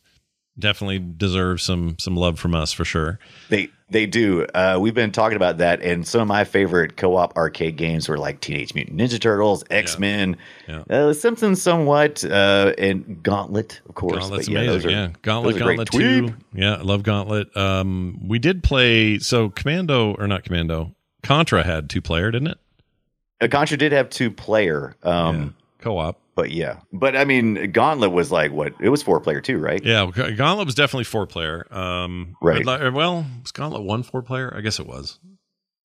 definitely deserve some some love from us for sure. They they do. Uh, we've been talking about that, and some of my favorite co-op arcade games were like Teenage Mutant Ninja Turtles, X Men, Yeah. uh, Simpsons, somewhat, uh, and Gauntlet, of course. Gauntlet's But yeah, amazing. are- yeah, Gauntlet. Gauntlet Two. Yeah, I love Gauntlet. Um, we did play so Commando or not Commando. Contra had two player, didn't it? Uh, Contra did have two player, um, Co-op. But yeah, but I mean, Gauntlet was like what? It was four player too, right? Yeah, Gauntlet was definitely four player. Um, Right. but Well, was Gauntlet one four player? I guess it was.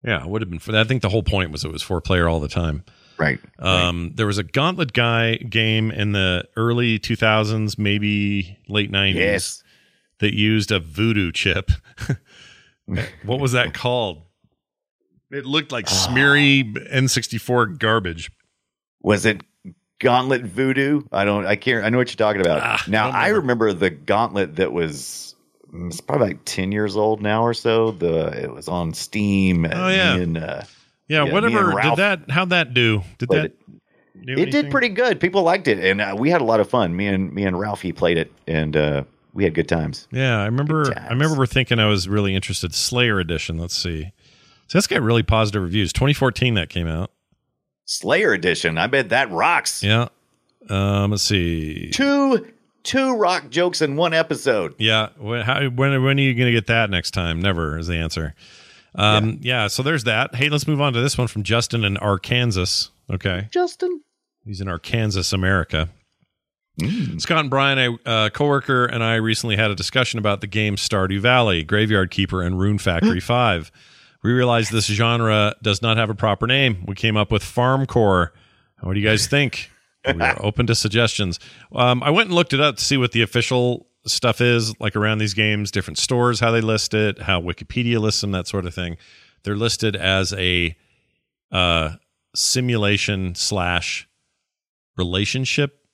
Yeah, it would have been. For, that. I think the whole point was it was four player all the time. Right. Um, there was a Gauntlet guy game in the early 2000s, maybe late 90s, Yes. that used a voodoo chip. what was that called? It looked like smeary N64 garbage. Was it Gauntlet Voodoo? I don't. I can't. I know what you're talking about. Ah, now don't I remember the Gauntlet that was. mm, It's probably like ten years old now or so. The it was on Steam. Oh, yeah. and uh, Yeah, me whatever. Did that? How'd that do? Did that? it. do It did pretty good. People liked it, and uh, we had a lot of fun. Me and me and Ralphie played it, and uh, we had good times. Yeah, I remember. I remember we're thinking I was really interested. Slayer edition. Let's see. So that's got really positive reviews. 2014 that came out. Slayer edition. I bet that rocks. Yeah. Um. Let's see. Two two rock jokes in one episode. Yeah. When, how, when, when are you going to get that next time? Never is the answer. Um, yeah. So there's that. Hey, let's move on to this one from Justin in Arkansas. Okay. Justin. He's in Arkansas, America. Scott and Brian, a uh, coworker, and I recently had a discussion about the game Stardew Valley, Graveyard Keeper, and Rune Factory 5. We realized this genre does not have a proper name. We came up with Farmcore. What do you guys think? we are open to suggestions. Um, I went and looked it up to see what the official stuff is like around these games, different stores, how they list it, how Wikipedia lists them, that sort of thing. They're listed as a uh, simulation slash relationship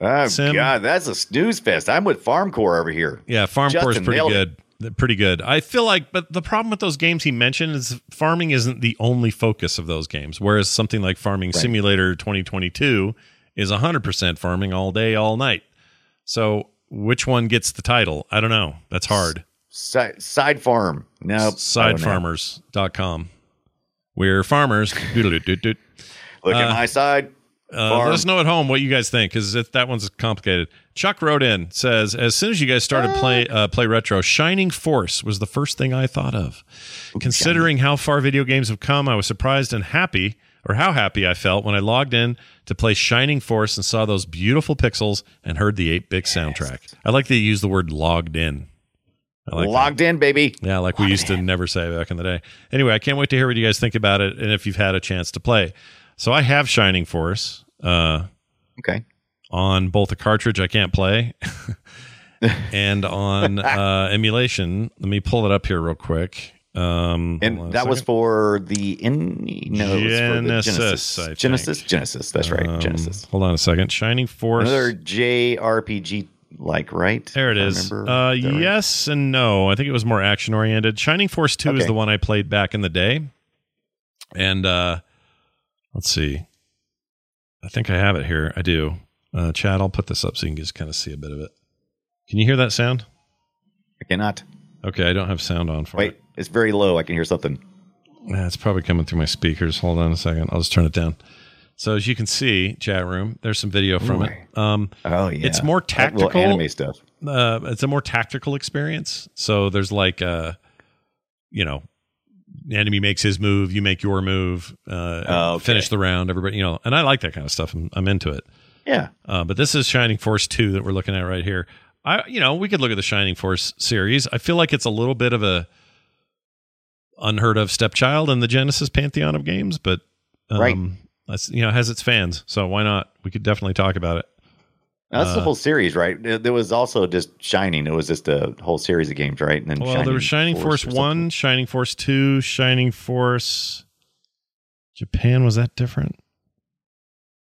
Oh Sim. God, that's a snooze fest. I'm with Farmcore over here. Yeah, Farmcore is pretty good. They're Pretty good. I feel like, but the problem with those games he mentioned is farming isn't the only focus of those games. Whereas something like Farming Right. Simulator 2022 is 100% farming all day, all night. So which one gets the title? I don't know. That's hard. Side, side farm. Nope. I don't. Sidefarmers.com. We're farmers. Look Uh, at my side. Uh, let us know at home what you guys think because that one's complicated. Chuck wrote in says, as soon as you guys started play uh, play retro, Shining Force was the first thing I thought of. Considering how far video games have come, I was surprised and happy, or how happy I felt when I logged in to play Shining Force and saw those beautiful pixels and heard the eight bit soundtrack. I like that you use the word logged in. I like that. Logged in, baby. Yeah, like we used to never say back in the day. Anyway, I can't wait to hear what you guys think about it and if you've had a chance to play. So I have Shining Force uh, Okay. on both a cartridge I can't play and on uh, emulation. Let me pull it up here real quick. Um, And that was for the in no, was for Genesis, Genesis. Genesis. Genesis. That's right. Um, Genesis. Hold on a second. Shining Force. Another JRPG like, right? There it is. Uh, Is that right? yes and no. I think it was more action oriented. Shining Force Two is the one I played back in the day, and uh, let's see. I think I have it here. I do. Uh, Chad, I'll put this up so you can just kind of see a bit of it. Can you hear that sound? I cannot. Okay, I don't have sound on for Wait, it. it's very low. I can hear something. Yeah, it's probably coming through my speakers. Hold on a second. I'll just turn it down. So as you can see, chat room, there's some video from it. Um, Oh yeah, it's more That tactical anime stuff. uh, it's a more tactical experience. So there's like, uh, you know, the enemy makes his move, you make your move, uh, Oh, okay. finish the round. Everybody, you know, and I like that kind of stuff. I'm, I'm into it. Yeah. Uh, but this is Shining Force two that we're looking at right here. I, you know, we could look at the Shining Force series. I feel like it's a little bit of a unheard of stepchild in the Genesis pantheon of games, but um, Right. you know has its fans. So why not? We could definitely talk about it. That's the Uh, whole series, right? There was also just Shining. It was just a whole series of games, right? And then Well, there was Shining Force, or something. One, Shining Force Two, Shining Force Japan. Was that different?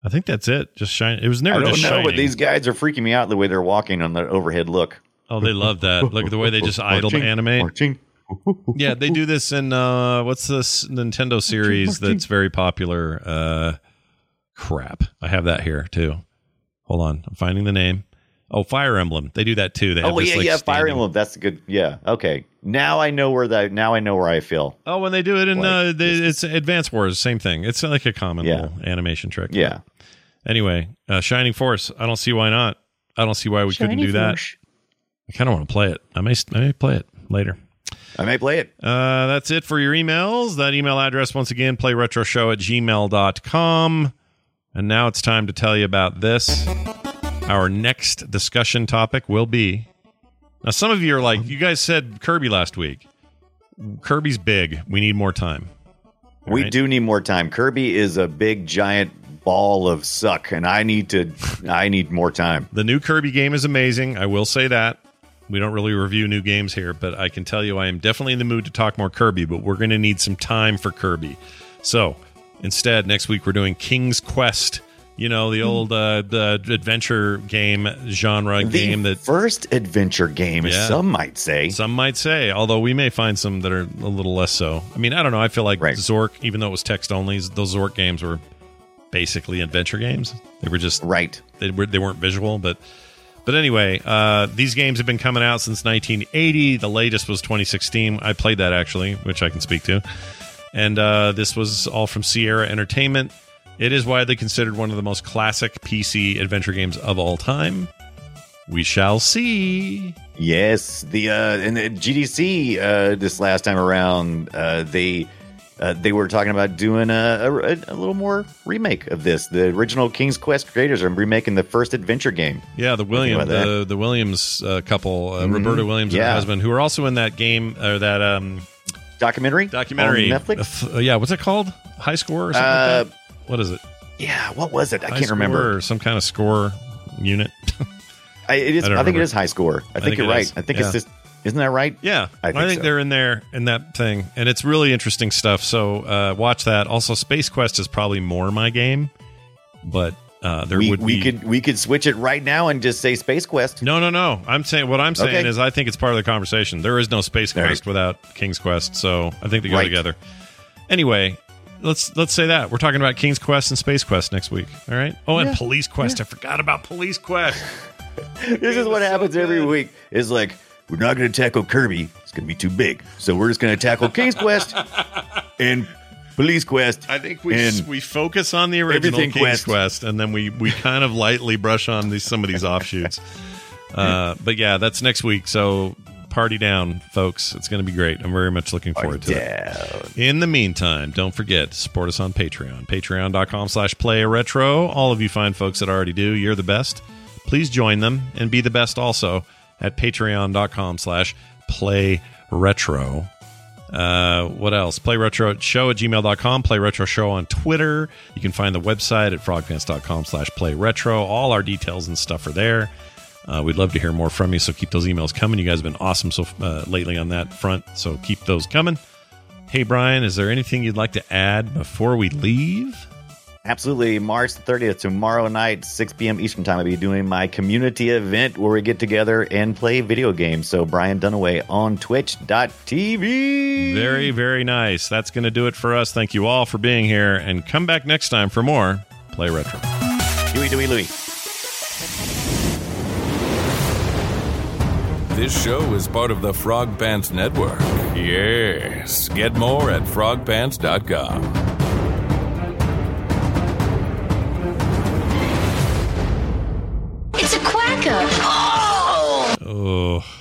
I think that's it. Just shine. It was never I don't know, shining. but these guys are freaking me out the way they're walking on the overhead look. oh, they love that. Look at the way they just idle Marching, animate. marching. Yeah, they do this in uh, what's this Nintendo series that's very popular? Uh, crap, I have that here too. Hold on, I'm finding the name. Oh, Fire Emblem. They do that too. They have Oh this, yeah, like, yeah, Fire standing- Emblem. That's good. Yeah, okay. Now I know where that. Now I know where I feel. Oh, when they do it in Like, uh, they, it's Advance Wars, same thing. It's like a common Yeah. little animation trick. Yeah. Anyway, uh, Shining Force. I don't see why not. I don't see why we couldn't do that. I kind of want to play it. I may, I may play it later. I may play it. Uh, that's it for your emails. That email address, once again, playretroshow at gmail.com. And now it's time to tell you about this. Our next discussion topic will be. Now, some of you are like, you guys said Kirby last week. Kirby's big. We need more time. All we right? do need more time. Kirby is a big giant ball of suck, and I need to. I need more time. The new Kirby game is amazing. I will say that. We don't really review new games here, but I can tell you I am definitely in the mood to talk more Kirby, but we're going to need some time for Kirby. So instead, next week we're doing King's Quest. You know, the old uh, the adventure game genre The game that first adventure game, Yeah. some might say. some might say, although we may find some that are a little less so. I mean, I don't know. I feel like Right. Zork, even though it was text only, those Zork games were basically adventure games. They were just Right. they were they weren't visual, but but anyway, uh, these games have been coming out since 1980. The latest was 2016. I played that actually, which I can speak to. And uh, this was all from Sierra Entertainment. It is widely considered one of the most classic PC adventure games of all time. We shall see. Yes, the uh, and the GDC uh, this last time around, uh, they uh, they were talking about doing a, a, a little more remake of this. The original King's Quest creators are remaking the first adventure game. Yeah, the William, the the Williams uh, couple, uh, Mhm. Roberta Williams and her husband, who are also in that game or that um, Documentary, documentary on Netflix. Uh, yeah, what's it called? High score or something Uh, like that? What is it? Yeah, what was it? I High can't remember. Or some kind of score unit. I, it is. I I, think remember. it is high score. I, think, think you're right. is. I think Yeah. it's just. Isn't that right? Yeah, I I think think, so. they're in there in that thing, and it's really interesting stuff. So uh, watch that. Also, Space Quest is probably more my game, but uh, there we, would we be. could we could switch it right now and just say Space Quest. No, no, no. I'm saying what I'm saying Okay. is I think it's part of the conversation. There is no Space All right. Quest without King's Quest, so I think they go Right. together. Anyway, let's let's say that we're talking about King's Quest and Space Quest next week. All right. Oh, and Yeah. Police Quest. I forgot about Police Quest. this is what happens every week. Is like we're not going to tackle Kirby; it's going to be too big. So we're just going to tackle King's Quest and Police Quest. I think we we focus on the original Everything King's Quest. Quest. and then we we kind of lightly brush on these some of these offshoots. Uh, but yeah, that's next week. So party down, folks. It's going to be great. I'm very much looking forward to it. In the meantime, don't forget to support us on Patreon. Patreon.com slash play a retro. All of you fine folks that already do, you're the best. Please join them and be the best also at patreon.com slash play retro. Uh, what else? Play retro show at gmail.com, play retro show on Twitter. You can find the website at frogpants.com slash play retro. All our details and stuff are there. Uh, we'd love to hear more from you, so keep those emails coming. You guys have been awesome so uh, lately on that front, so keep those coming. Hey, Brian, is there anything you'd like to add before we leave? Absolutely. March the 30th, tomorrow night, 6 p.m. Eastern Time, I'll be doing my community event where we get together and play video games. So, Brian Dunaway on twitch.tv. Very, very nice. That's going to do it for us. Thank you all for being here, and come back next time for more Play Retro. Huey, Dewey, Louie. This show is part of the Frog Pants Network. Yes. Get more at frogpants.com. Oh.